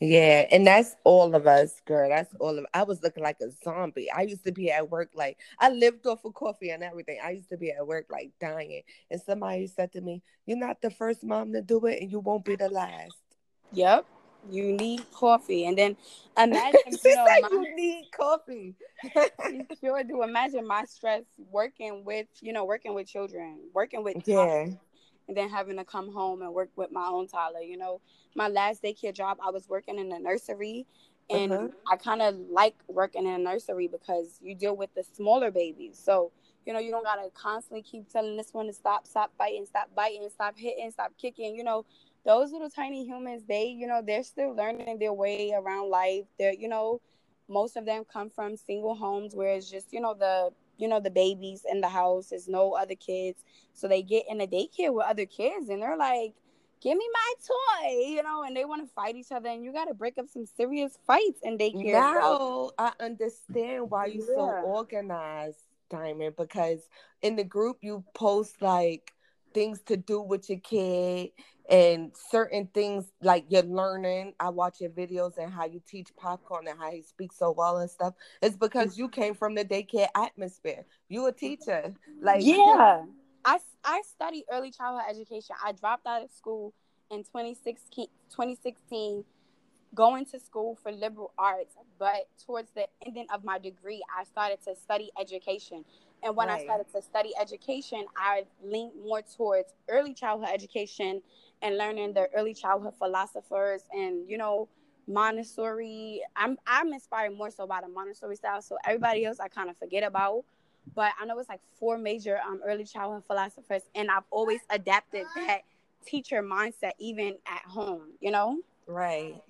Yeah, and that's all of us, girl. That's all of I was looking like a zombie. I used to be at work like I lived off of coffee and everything. I used to be at work like dying. And somebody said to me, You're not the first mom to do it and you won't be the last. Yep. You need coffee. And then imagine you, know, my, you need coffee. you sure do. Imagine my stress working with, you know, working with children, working with yeah and then having to come home and work with my own Tyler. You know, my last daycare job, I was working in a nursery, and uh-huh. I kind of like working in a nursery because you deal with the smaller babies. So you know, you don't gotta constantly keep telling this one to stop, stop biting, stop biting, stop hitting, stop kicking. You know, those little tiny humans, they, you know, they're still learning their way around life. They're, you know, most of them come from single homes where it's just, you know, the you know the babies in the house there's no other kids so they get in a daycare with other kids and they're like give me my toy you know and they want to fight each other and you got to break up some serious fights in daycare now i understand why you're yeah. so organized diamond because in the group you post like things to do with your kid and certain things like you're learning. I watch your videos and how you teach popcorn and how he speaks so well and stuff. It's because you came from the daycare atmosphere. You a teacher, like yeah. I I studied early childhood education. I dropped out of school in 2016, 2016 going to school for liberal arts, but towards the ending of my degree, I started to study education. And when right. I started to study education, I leaned more towards early childhood education and learning the early childhood philosophers and you know Montessori. I'm I'm inspired more so by the Montessori style. So everybody else I kind of forget about. But I know it's like four major um, early childhood philosophers, and I've always adapted that teacher mindset even at home. You know. Right.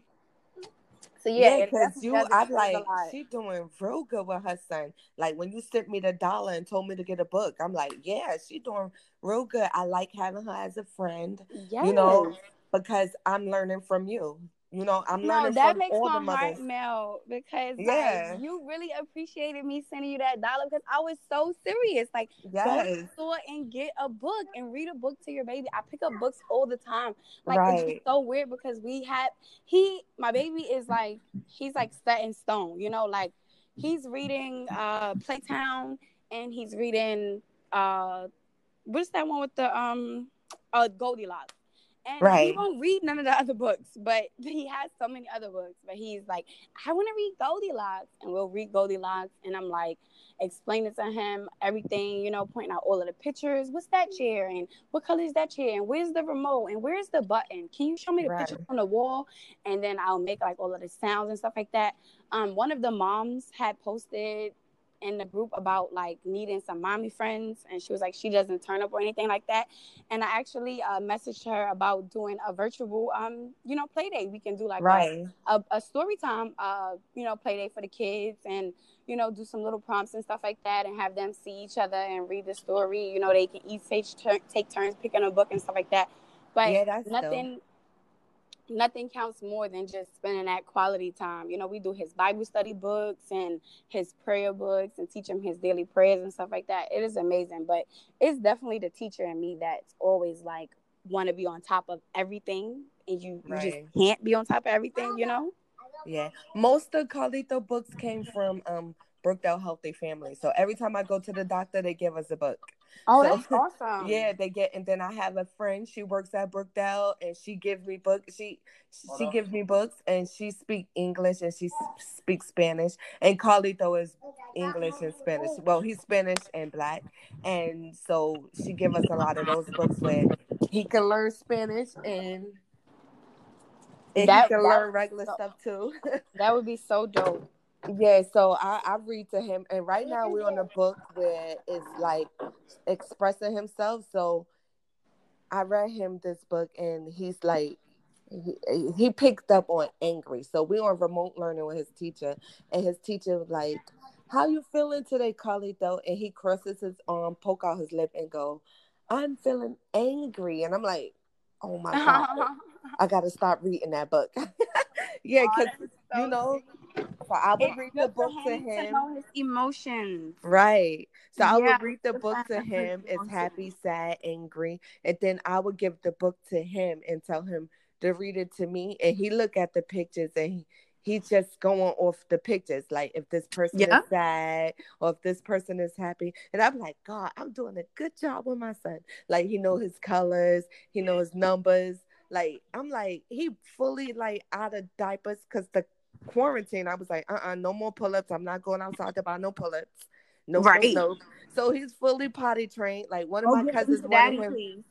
So yeah, because yeah, you, I'm like, she doing real good with her son. Like when you sent me the dollar and told me to get a book, I'm like, yeah, she doing real good. I like having her as a friend. Yes. You know, because I'm learning from you. You know, I'm no, learning that from makes all my the mothers. heart melt because yeah. Like, you really appreciated me sending you that dollar because I was so serious. Like, yes. go to the store and get a book and read a book to your baby. I pick up books all the time. Like, right. it's so weird because we have he, my baby is like he's like set in stone. You know, like he's reading uh Playtown and he's reading uh what's that one with the um uh Goldilocks and right. he won't read none of the other books, but he has so many other books. But he's like, I want to read Goldilocks, and we'll read Goldilocks, and I'm like, explaining to him everything, you know, pointing out all of the pictures. What's that chair, and what color is that chair, and where's the remote, and where's the button? Can you show me the right. picture on the wall? And then I'll make like all of the sounds and stuff like that. Um, one of the moms had posted in the group about like needing some mommy friends and she was like she doesn't turn up or anything like that. And i actually uh, messaged her about doing a virtual um you know play day we can do like right. a, a, a story time uh you know play day for the kids and you know do some little prompts and stuff like that and have them see each other and read the story. You know they can each take, take turns picking a book and stuff like that. But yeah, nothing dope nothing counts more than just spending that quality time. You know, we do his Bible study books and his prayer books and teach him his daily prayers and stuff like that. It is amazing, but it's definitely the teacher in me that's always like want to be on top of everything and you, right. you just can't be on top of everything, you know? Yeah. Most of Carlito books came from um Brookdale Healthy Family. So every time I go to the doctor, they give us a book. Oh, so, that's awesome. Yeah, they get, and then I have a friend. She works at Brookdale, and she gives me books. She she gives me books, and she speaks English and she speaks Spanish. And Carlito is English and Spanish. Well, he's Spanish and black, and so she give us a lot of those books where he can learn Spanish and. And that, he can learn regular so, stuff too. that would be so dope. Yeah, so I, I read to him, and right now we're on a book where it's like expressing himself. So I read him this book, and he's like, he, he picked up on angry. So we were on remote learning with his teacher, and his teacher was like, "How you feeling today, Carlito?" And he crosses his arm, poke out his lip, and go, "I'm feeling angry." And I'm like, "Oh my god, I got to stop reading that book." yeah, because you know I would read the book to him. To know his emotions. Right. So I would read the book to him. It's happy, sad, angry, and then I would give the book to him and tell him to read it to me. And he look at the pictures and he, he's just going off the pictures, like if this person yeah. is sad or if this person is happy. And I'm like, God, I'm doing a good job with my son. Like he know his colors, he knows numbers. Like I'm like he fully like out of diapers because the quarantine, I was like, uh uh no more pull ups. I'm not going outside to buy no pull ups. No, right. no, So he's fully potty trained. Like one of oh, my cousins wanted him. Please.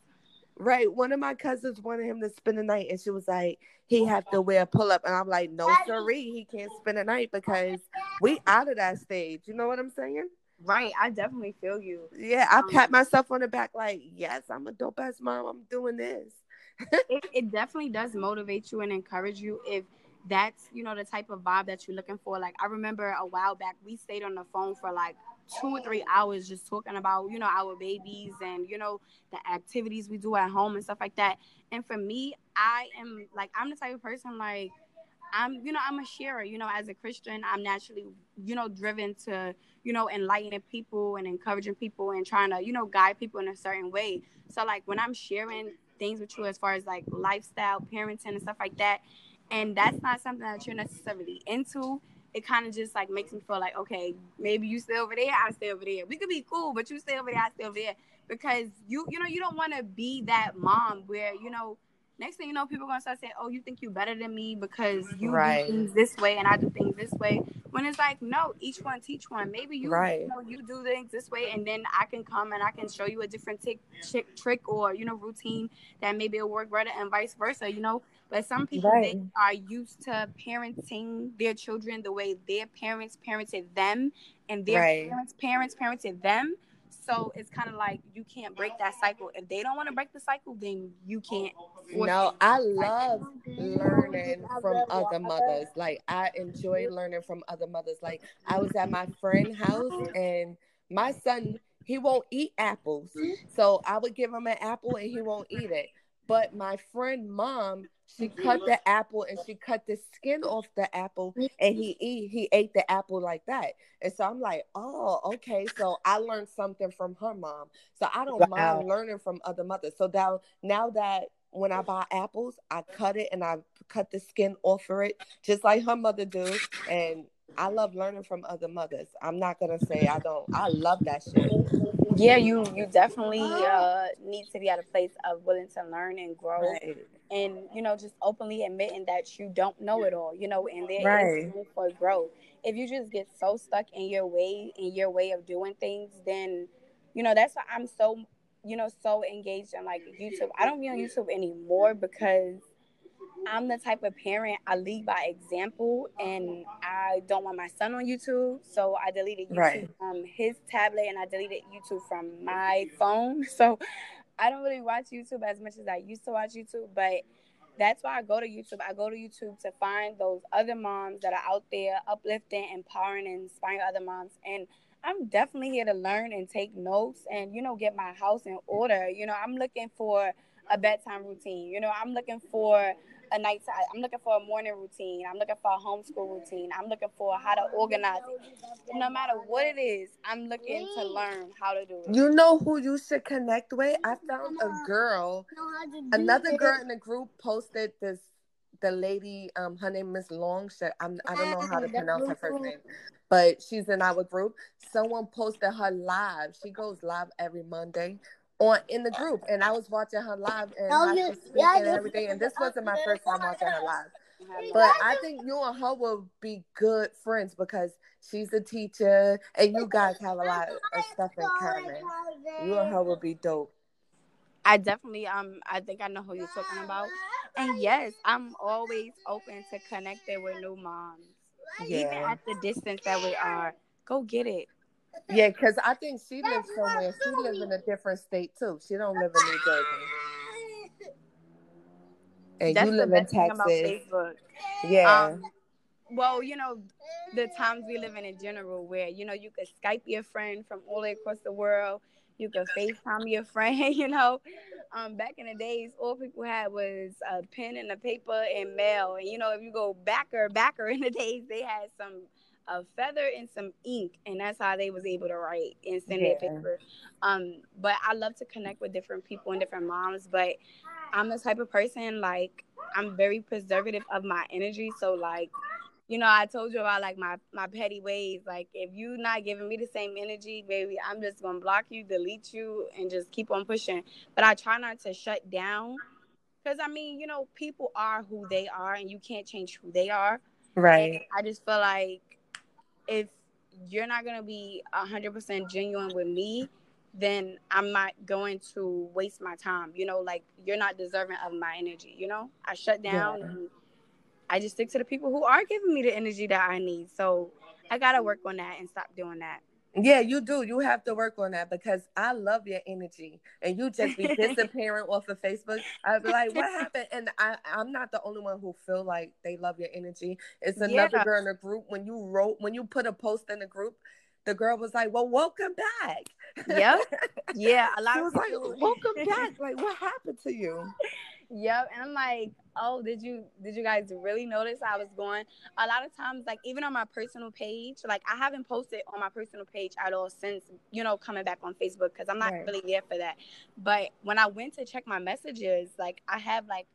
Right. One of my cousins wanted him to spend the night, and she was like, he have to wear a pull up. And I'm like, no, sorry, he can't spend the night because we out of that stage. You know what I'm saying? Right. I definitely feel you. Yeah. I um, pat myself on the back, like, yes, I'm a dope ass mom. I'm doing this. it, it definitely does motivate you and encourage you if that's you know the type of vibe that you're looking for. Like i remember a while back we stayed on the phone for like two or three hours just talking about you know our babies and you know the activities we do at home and stuff like that. And for me i am like i'm the type of person like i'm you know i'm a sharer you know as a christian i'm naturally you know driven to you know enlightening people and encouraging people and trying to you know guide people in a certain way. So like when i'm sharing things with you as far as like lifestyle parenting and stuff like that and that's not something that you're necessarily into, it kind of just like makes me feel like, okay, maybe you stay over there, I stay over there. We could be cool, but you stay over there, I stay over there. Because you, you know, you don't want to be that mom where, you know, next thing you know, people are gonna start saying, "Oh, you think you're better than me because you right. do things this way and I do things this way." When it's like, no, each one teach one. Maybe you, right. you know, you do things this way, and then I can come and I can show you a different tick, trick, trick or you know routine that maybe it'll work better, and vice versa. You know, but some people right. they are used to parenting their children the way their parents parented them, and their right. parents parents parented them. So it's kind of like you can't break that cycle. If they don't want to break the cycle, then you can't. No, I love learning from other mothers. Like I enjoy learning from other mothers. Like I was at my friend's house and my son he won't eat apples. So I would give him an apple and he won't eat it. But my friend mom, she cut the apple and she cut the skin off the apple and he eat he ate the apple like that. And so I'm like, oh, okay. So I learned something from her mom. So I don't wow. mind learning from other mothers. So now now that when I buy apples, I cut it and I cut the skin off of it, just like her mother do. And I love learning from other mothers. I'm not gonna say I don't. I love that shit. Yeah, you you definitely uh, need to be at a place of willing to learn and grow, right. and you know just openly admitting that you don't know it all. You know, and there right. is room for growth. If you just get so stuck in your way in your way of doing things, then you know that's why I'm so you know so engaged in like YouTube. I don't be on YouTube anymore because I'm the type of parent I lead by example, and I don't want my son on YouTube, so I deleted YouTube right. from his tablet and I deleted YouTube from my phone. So I don't really watch YouTube as much as I used to watch YouTube, but that's why I go to YouTube. I go to YouTube to find those other moms that are out there uplifting, empowering, and inspiring other moms. And I'm definitely here to learn and take notes and, you know, get my house in order. You know, I'm looking for a bedtime routine. You know, I'm looking for a night time. I'm looking for a morning routine. I'm looking for a homeschool routine. I'm looking for how to organize it. No matter what it is, I'm looking to learn how to do it. You know who you should connect with? I found a girl, another girl in the group posted this the lady, um, her name is Longshot. I'm I don't know how to pronounce her first name, but she's in our group. Someone posted her live. She goes live every Monday on in the group, and I was watching her live and how she's speaking and everything. And this wasn't my first time watching her live. But I think you and her will be good friends because she's a teacher and you guys have a lot of stuff in common. You and her will be dope. I definitely um I think I know who you're talking about. And yes, I'm always open to connecting with new moms. Yeah. Even at the distance that we are. Go get it. Yeah, because I think she lives somewhere. She lives in a different state too. She don't live in New Jersey. And That's you live in Texas. Yeah. Um, well, you know, the times we live in in general, where you know you could Skype your friend from all across the world, you could FaceTime your friend. You know, um, back in the days, all people had was a pen and a paper and mail. And you know, if you go backer, backer in the days, they had some a feather and some ink, and that's how they was able to write and send yeah. their paper. Um, but I love to connect with different people and different moms. But I'm the type of person like I'm very preservative of my energy. So like, you know, I told you about like my my petty ways. Like if you not giving me the same energy, baby, I'm just gonna block you, delete you, and just keep on pushing. But I try not to shut down. Cause I mean, you know, people are who they are and you can't change who they are. Right. And I just feel like if you're not gonna be hundred percent genuine with me, then I'm not going to waste my time. You know, like you're not deserving of my energy. You know, I shut down yeah. and I just stick to the people who are giving me the energy that I need. So I gotta work on that and stop doing that. Yeah, you do. You have to work on that because I love your energy, and you just be disappearing off of Facebook. I'd be like, "What happened?" And I, I'm not the only one who feel like they love your energy. It's another yeah. girl in the group. When you wrote, when you put a post in the group, the girl was like, "Well, welcome back." Yep. Yeah, a lot she was like, "Welcome back." Like, what happened to you? Yep. And I'm like, oh, did you did you guys really notice I was going? A lot of times, like even on my personal page, like I haven't posted on my personal page at all since you know coming back on Facebook because I'm not right. really there for that. But when I went to check my messages, like I have like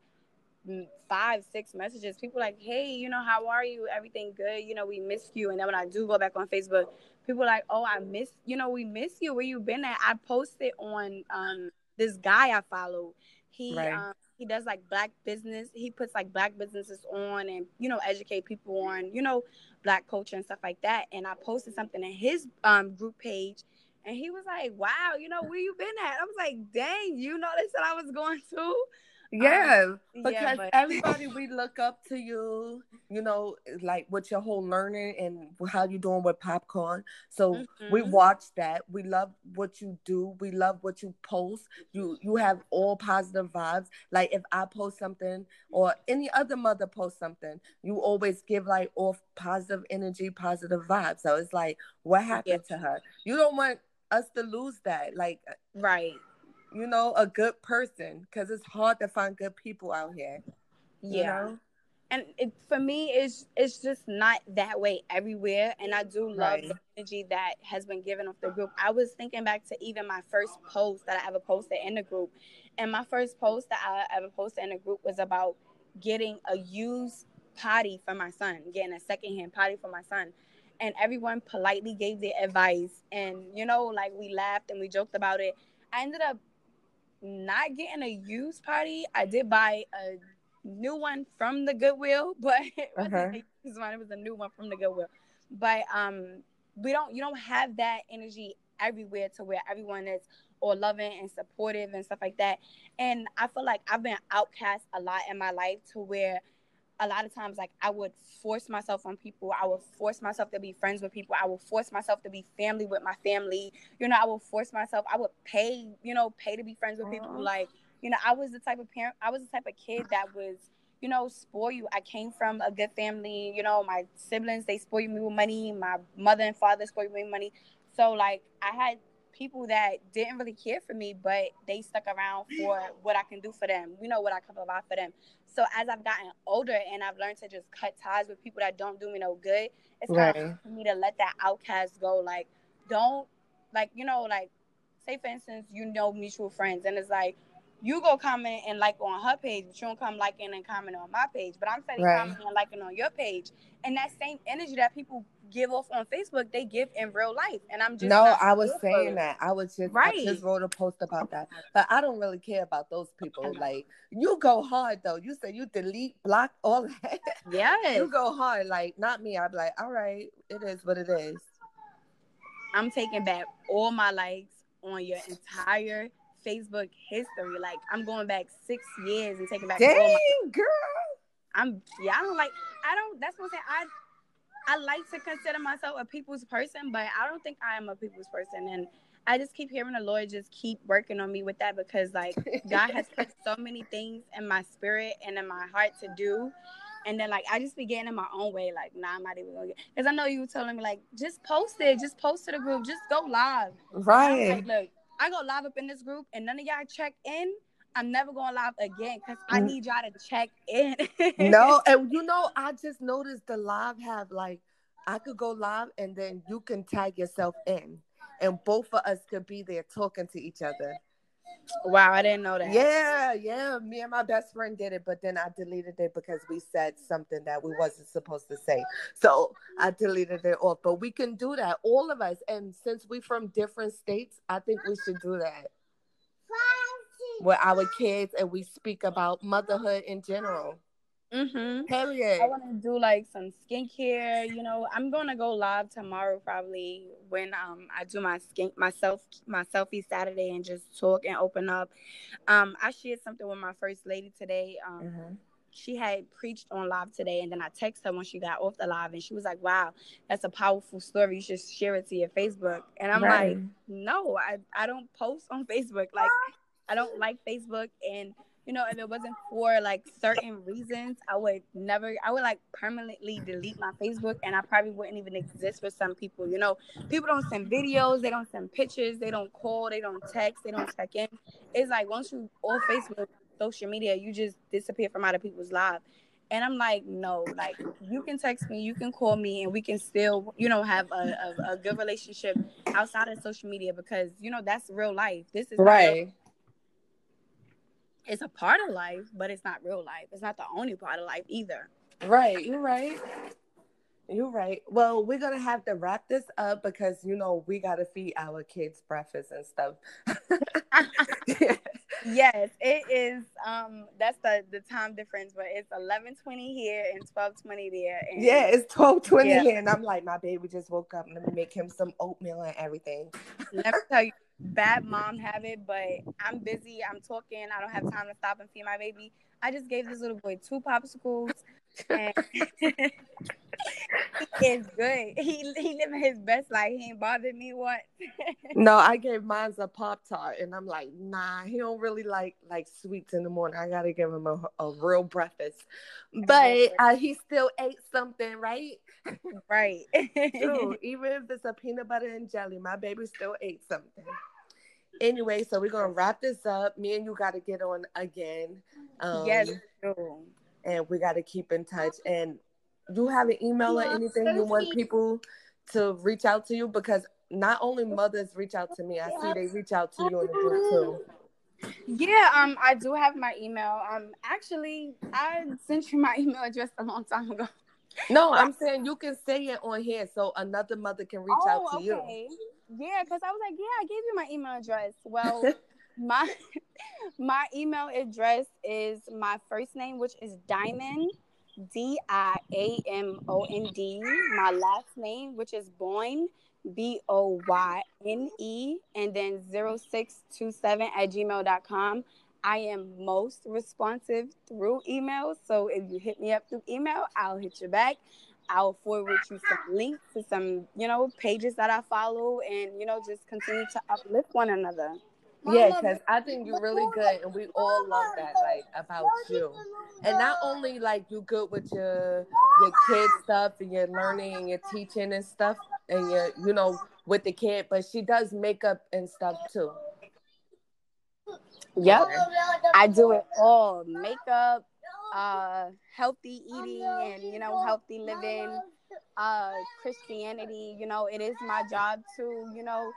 five, six messages. People like, hey, you know, how are you? Everything good? You know, we miss you. And then when I do go back on Facebook, people like, oh, I miss, you know, we miss you. Where you been at? I posted on um this guy I follow. He right. um he does like black business. He puts like black businesses on and you know educate people on you know black culture and stuff like that. And I posted something in his um group page, and he was like, "Wow, you know where you been at?" I was like, "Dang, you noticed that I was going to." Yeah, um, because yeah, but... everybody we look up to you, you know, like with your whole learning and how you doing with popcorn. So mm-hmm. we watch that. We love what you do. We love what you post. You you have all positive vibes. Like if I post something or any other mother post something, you always give like off positive energy, positive vibes. So it's like, what happened yeah. to her? You don't want us to lose that. Like right you know, a good person because it's hard to find good people out here. Yeah. know? And it, for me, it's it's just not that way everywhere. And I do love right. the energy that has been given off the group. I was thinking back to even my first post that I ever posted in the group, and my first post that I ever posted in the group was about getting a used potty for my son, getting a secondhand potty for my son and everyone politely gave their advice and you know like we laughed and we joked about it i ended up not getting a used potty. I did buy a new one from the Goodwill, but it wasn't uh-huh. a used one. It was a new one from the Goodwill. But um, we don't. You don't have that energy everywhere to where everyone is or loving and supportive and stuff like that. And I feel like I've been outcast a lot in my life to where a lot of times like I would force myself on people. I would force myself to be friends with people. I would force myself to be family with my family. You know, I would force myself. I would pay, you know, pay to be friends with people. Uh-huh. Like, you know, I was the type of parent. I was the type of kid that was, you know, spoil you. I came from a good family. You know, my siblings they spoil me with money. My mother and father spoiled me with money. So like I had people that didn't really care for me, but they stuck around for what I can do for them. You know what I can provide for them. So as I've gotten older and I've learned to just cut ties with people that don't do me no good, it's right. time for me to let that outcast go. Like, don't like you know, like say for instance, you know mutual friends, and it's like, you go comment and like on her page, but you don't come liking and comment on my page. But I'm saying right. commenting and liking on your page. And that same energy that people give off on Facebook, they give in real life. And I'm just no. I was saying that. I was just right. I just wrote a post about that, but I don't really care about those people. Like you go hard though. You say you delete, block all that. Yeah, you go hard. Like not me. I'm like, all right, it is what it is. I'm taking back all my likes on your entire Facebook history. Like I'm going back six years and taking back. Dang, all my- girl. I'm yeah. I don't like. I don't. That's what I'm saying. I I like to consider myself a people's person, but I don't think I am a people's person. And I just keep hearing the Lord just keep working on me with that because like God has put so many things in my spirit and in my heart to do. And then like I just began in my own way, like, nah, I'm not even gonna get because I know you were telling me like just post it, just post to the group, just go live. Right. Like, look, I go live up in this group and none of y'all check in. I'm never going live again because I mm. need y'all to check in. no, and you know, I just noticed the live have like I could go live and then you can tag yourself in, and both of us could be there talking to each other. Wow, I didn't know that. Yeah, yeah. Me and my best friend did it, but then I deleted it because we said something that we wasn't supposed to say. So I deleted it off. But we can do that, all of us. And since we're from different states, I think we should do that with our kids and we speak about motherhood in general. Mm-hmm. Period. I want to do like some skincare. You know, I'm gonna go live tomorrow probably when um I do my skin myself my selfie Saturday and just talk and open up. Um, I shared something with my first lady today. Um, mm-hmm. she had preached on live today, and then I texted her when she got off the live, and she was like, "Wow, that's a powerful story. You should share it to your Facebook." And I'm right. like, "No, I I don't post on Facebook. Like, I don't like Facebook and." you know, if it wasn't for like certain reasons, I would never, I would like permanently delete my Facebook and I probably wouldn't even exist for some people. You know, people don't send videos, they don't send pictures, they don't call, they don't text, they don't check in. It's like once you off Facebook, social media, you just disappear from other people's lives. And I'm like, no, like you can text me, you can call me, and we can still, you know, have a, a, a good relationship outside of social media because, you know, that's real life. This is right it's a part of life, but it's not real life. It's not the only part of life either. Right, you're right. You're right. Well, we're gonna have to wrap this up because you know we gotta feed our kids breakfast and stuff. yes, it is. Um, that's the the time difference, but it's eleven twenty here and twelve twenty there. And, yeah, it's twelve twenty yeah. here, and I'm like, my baby just woke up. Let me make him some oatmeal and everything. Let me tell you, bad mom habit, but I'm busy. I'm talking. I don't have time to stop and feed my baby. I just gave this little boy two popsicles. And he is good. He he living his best life. He ain't bothered me what. no, I gave mine a pop tart, and I'm like, nah, he don't really like like sweets in the morning. I gotta give him a, a real breakfast, but uh, he still ate something, right? Right. True. Even if it's a peanut butter and jelly, my baby still ate something anyway, so we're gonna wrap this up. Me and you got to get on again. Um, yes, and we got to keep in touch. And you have an email or anything you want people to reach out to you because not only mothers reach out to me, I see they reach out to you in the group too. Yeah, um, I do have my email. Um, actually, I sent you my email address a long time ago. No, I'm saying you can say it on here so another mother can reach oh, out to okay. you. Yeah, because I was like, yeah, I gave you my email address. Well, my my email address is my first name, which is Diamond, D I A M O N D. My last name, which is Boyne, B O Y N E, and then 0627 at gmail.com. I am most responsive through email. So if you hit me up through email, I'll hit you back. I'll forward you some links to some, you know, pages that I follow and, you know, just continue to uplift one another. Yeah, because I think you're really good and we all love that, like about you. And not only like you good with your your kid stuff and your learning and your teaching and stuff and your you know, with the kid, but she does makeup and stuff too. Yep. I do it all. Makeup, uh, healthy eating and you know healthy living uh christianity you know it is my job to you know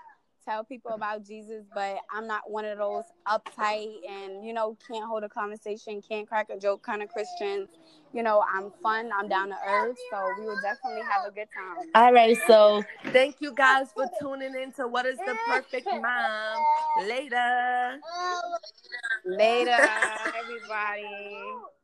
tell people about Jesus, but I'm not one of those uptight and, you know, can't hold a conversation, can't crack a joke kind of Christians. You know, I'm fun, I'm down to earth, so we will definitely have a good time. All right, so thank you guys for tuning in to What is the Perfect Mom. Later. Later, everybody.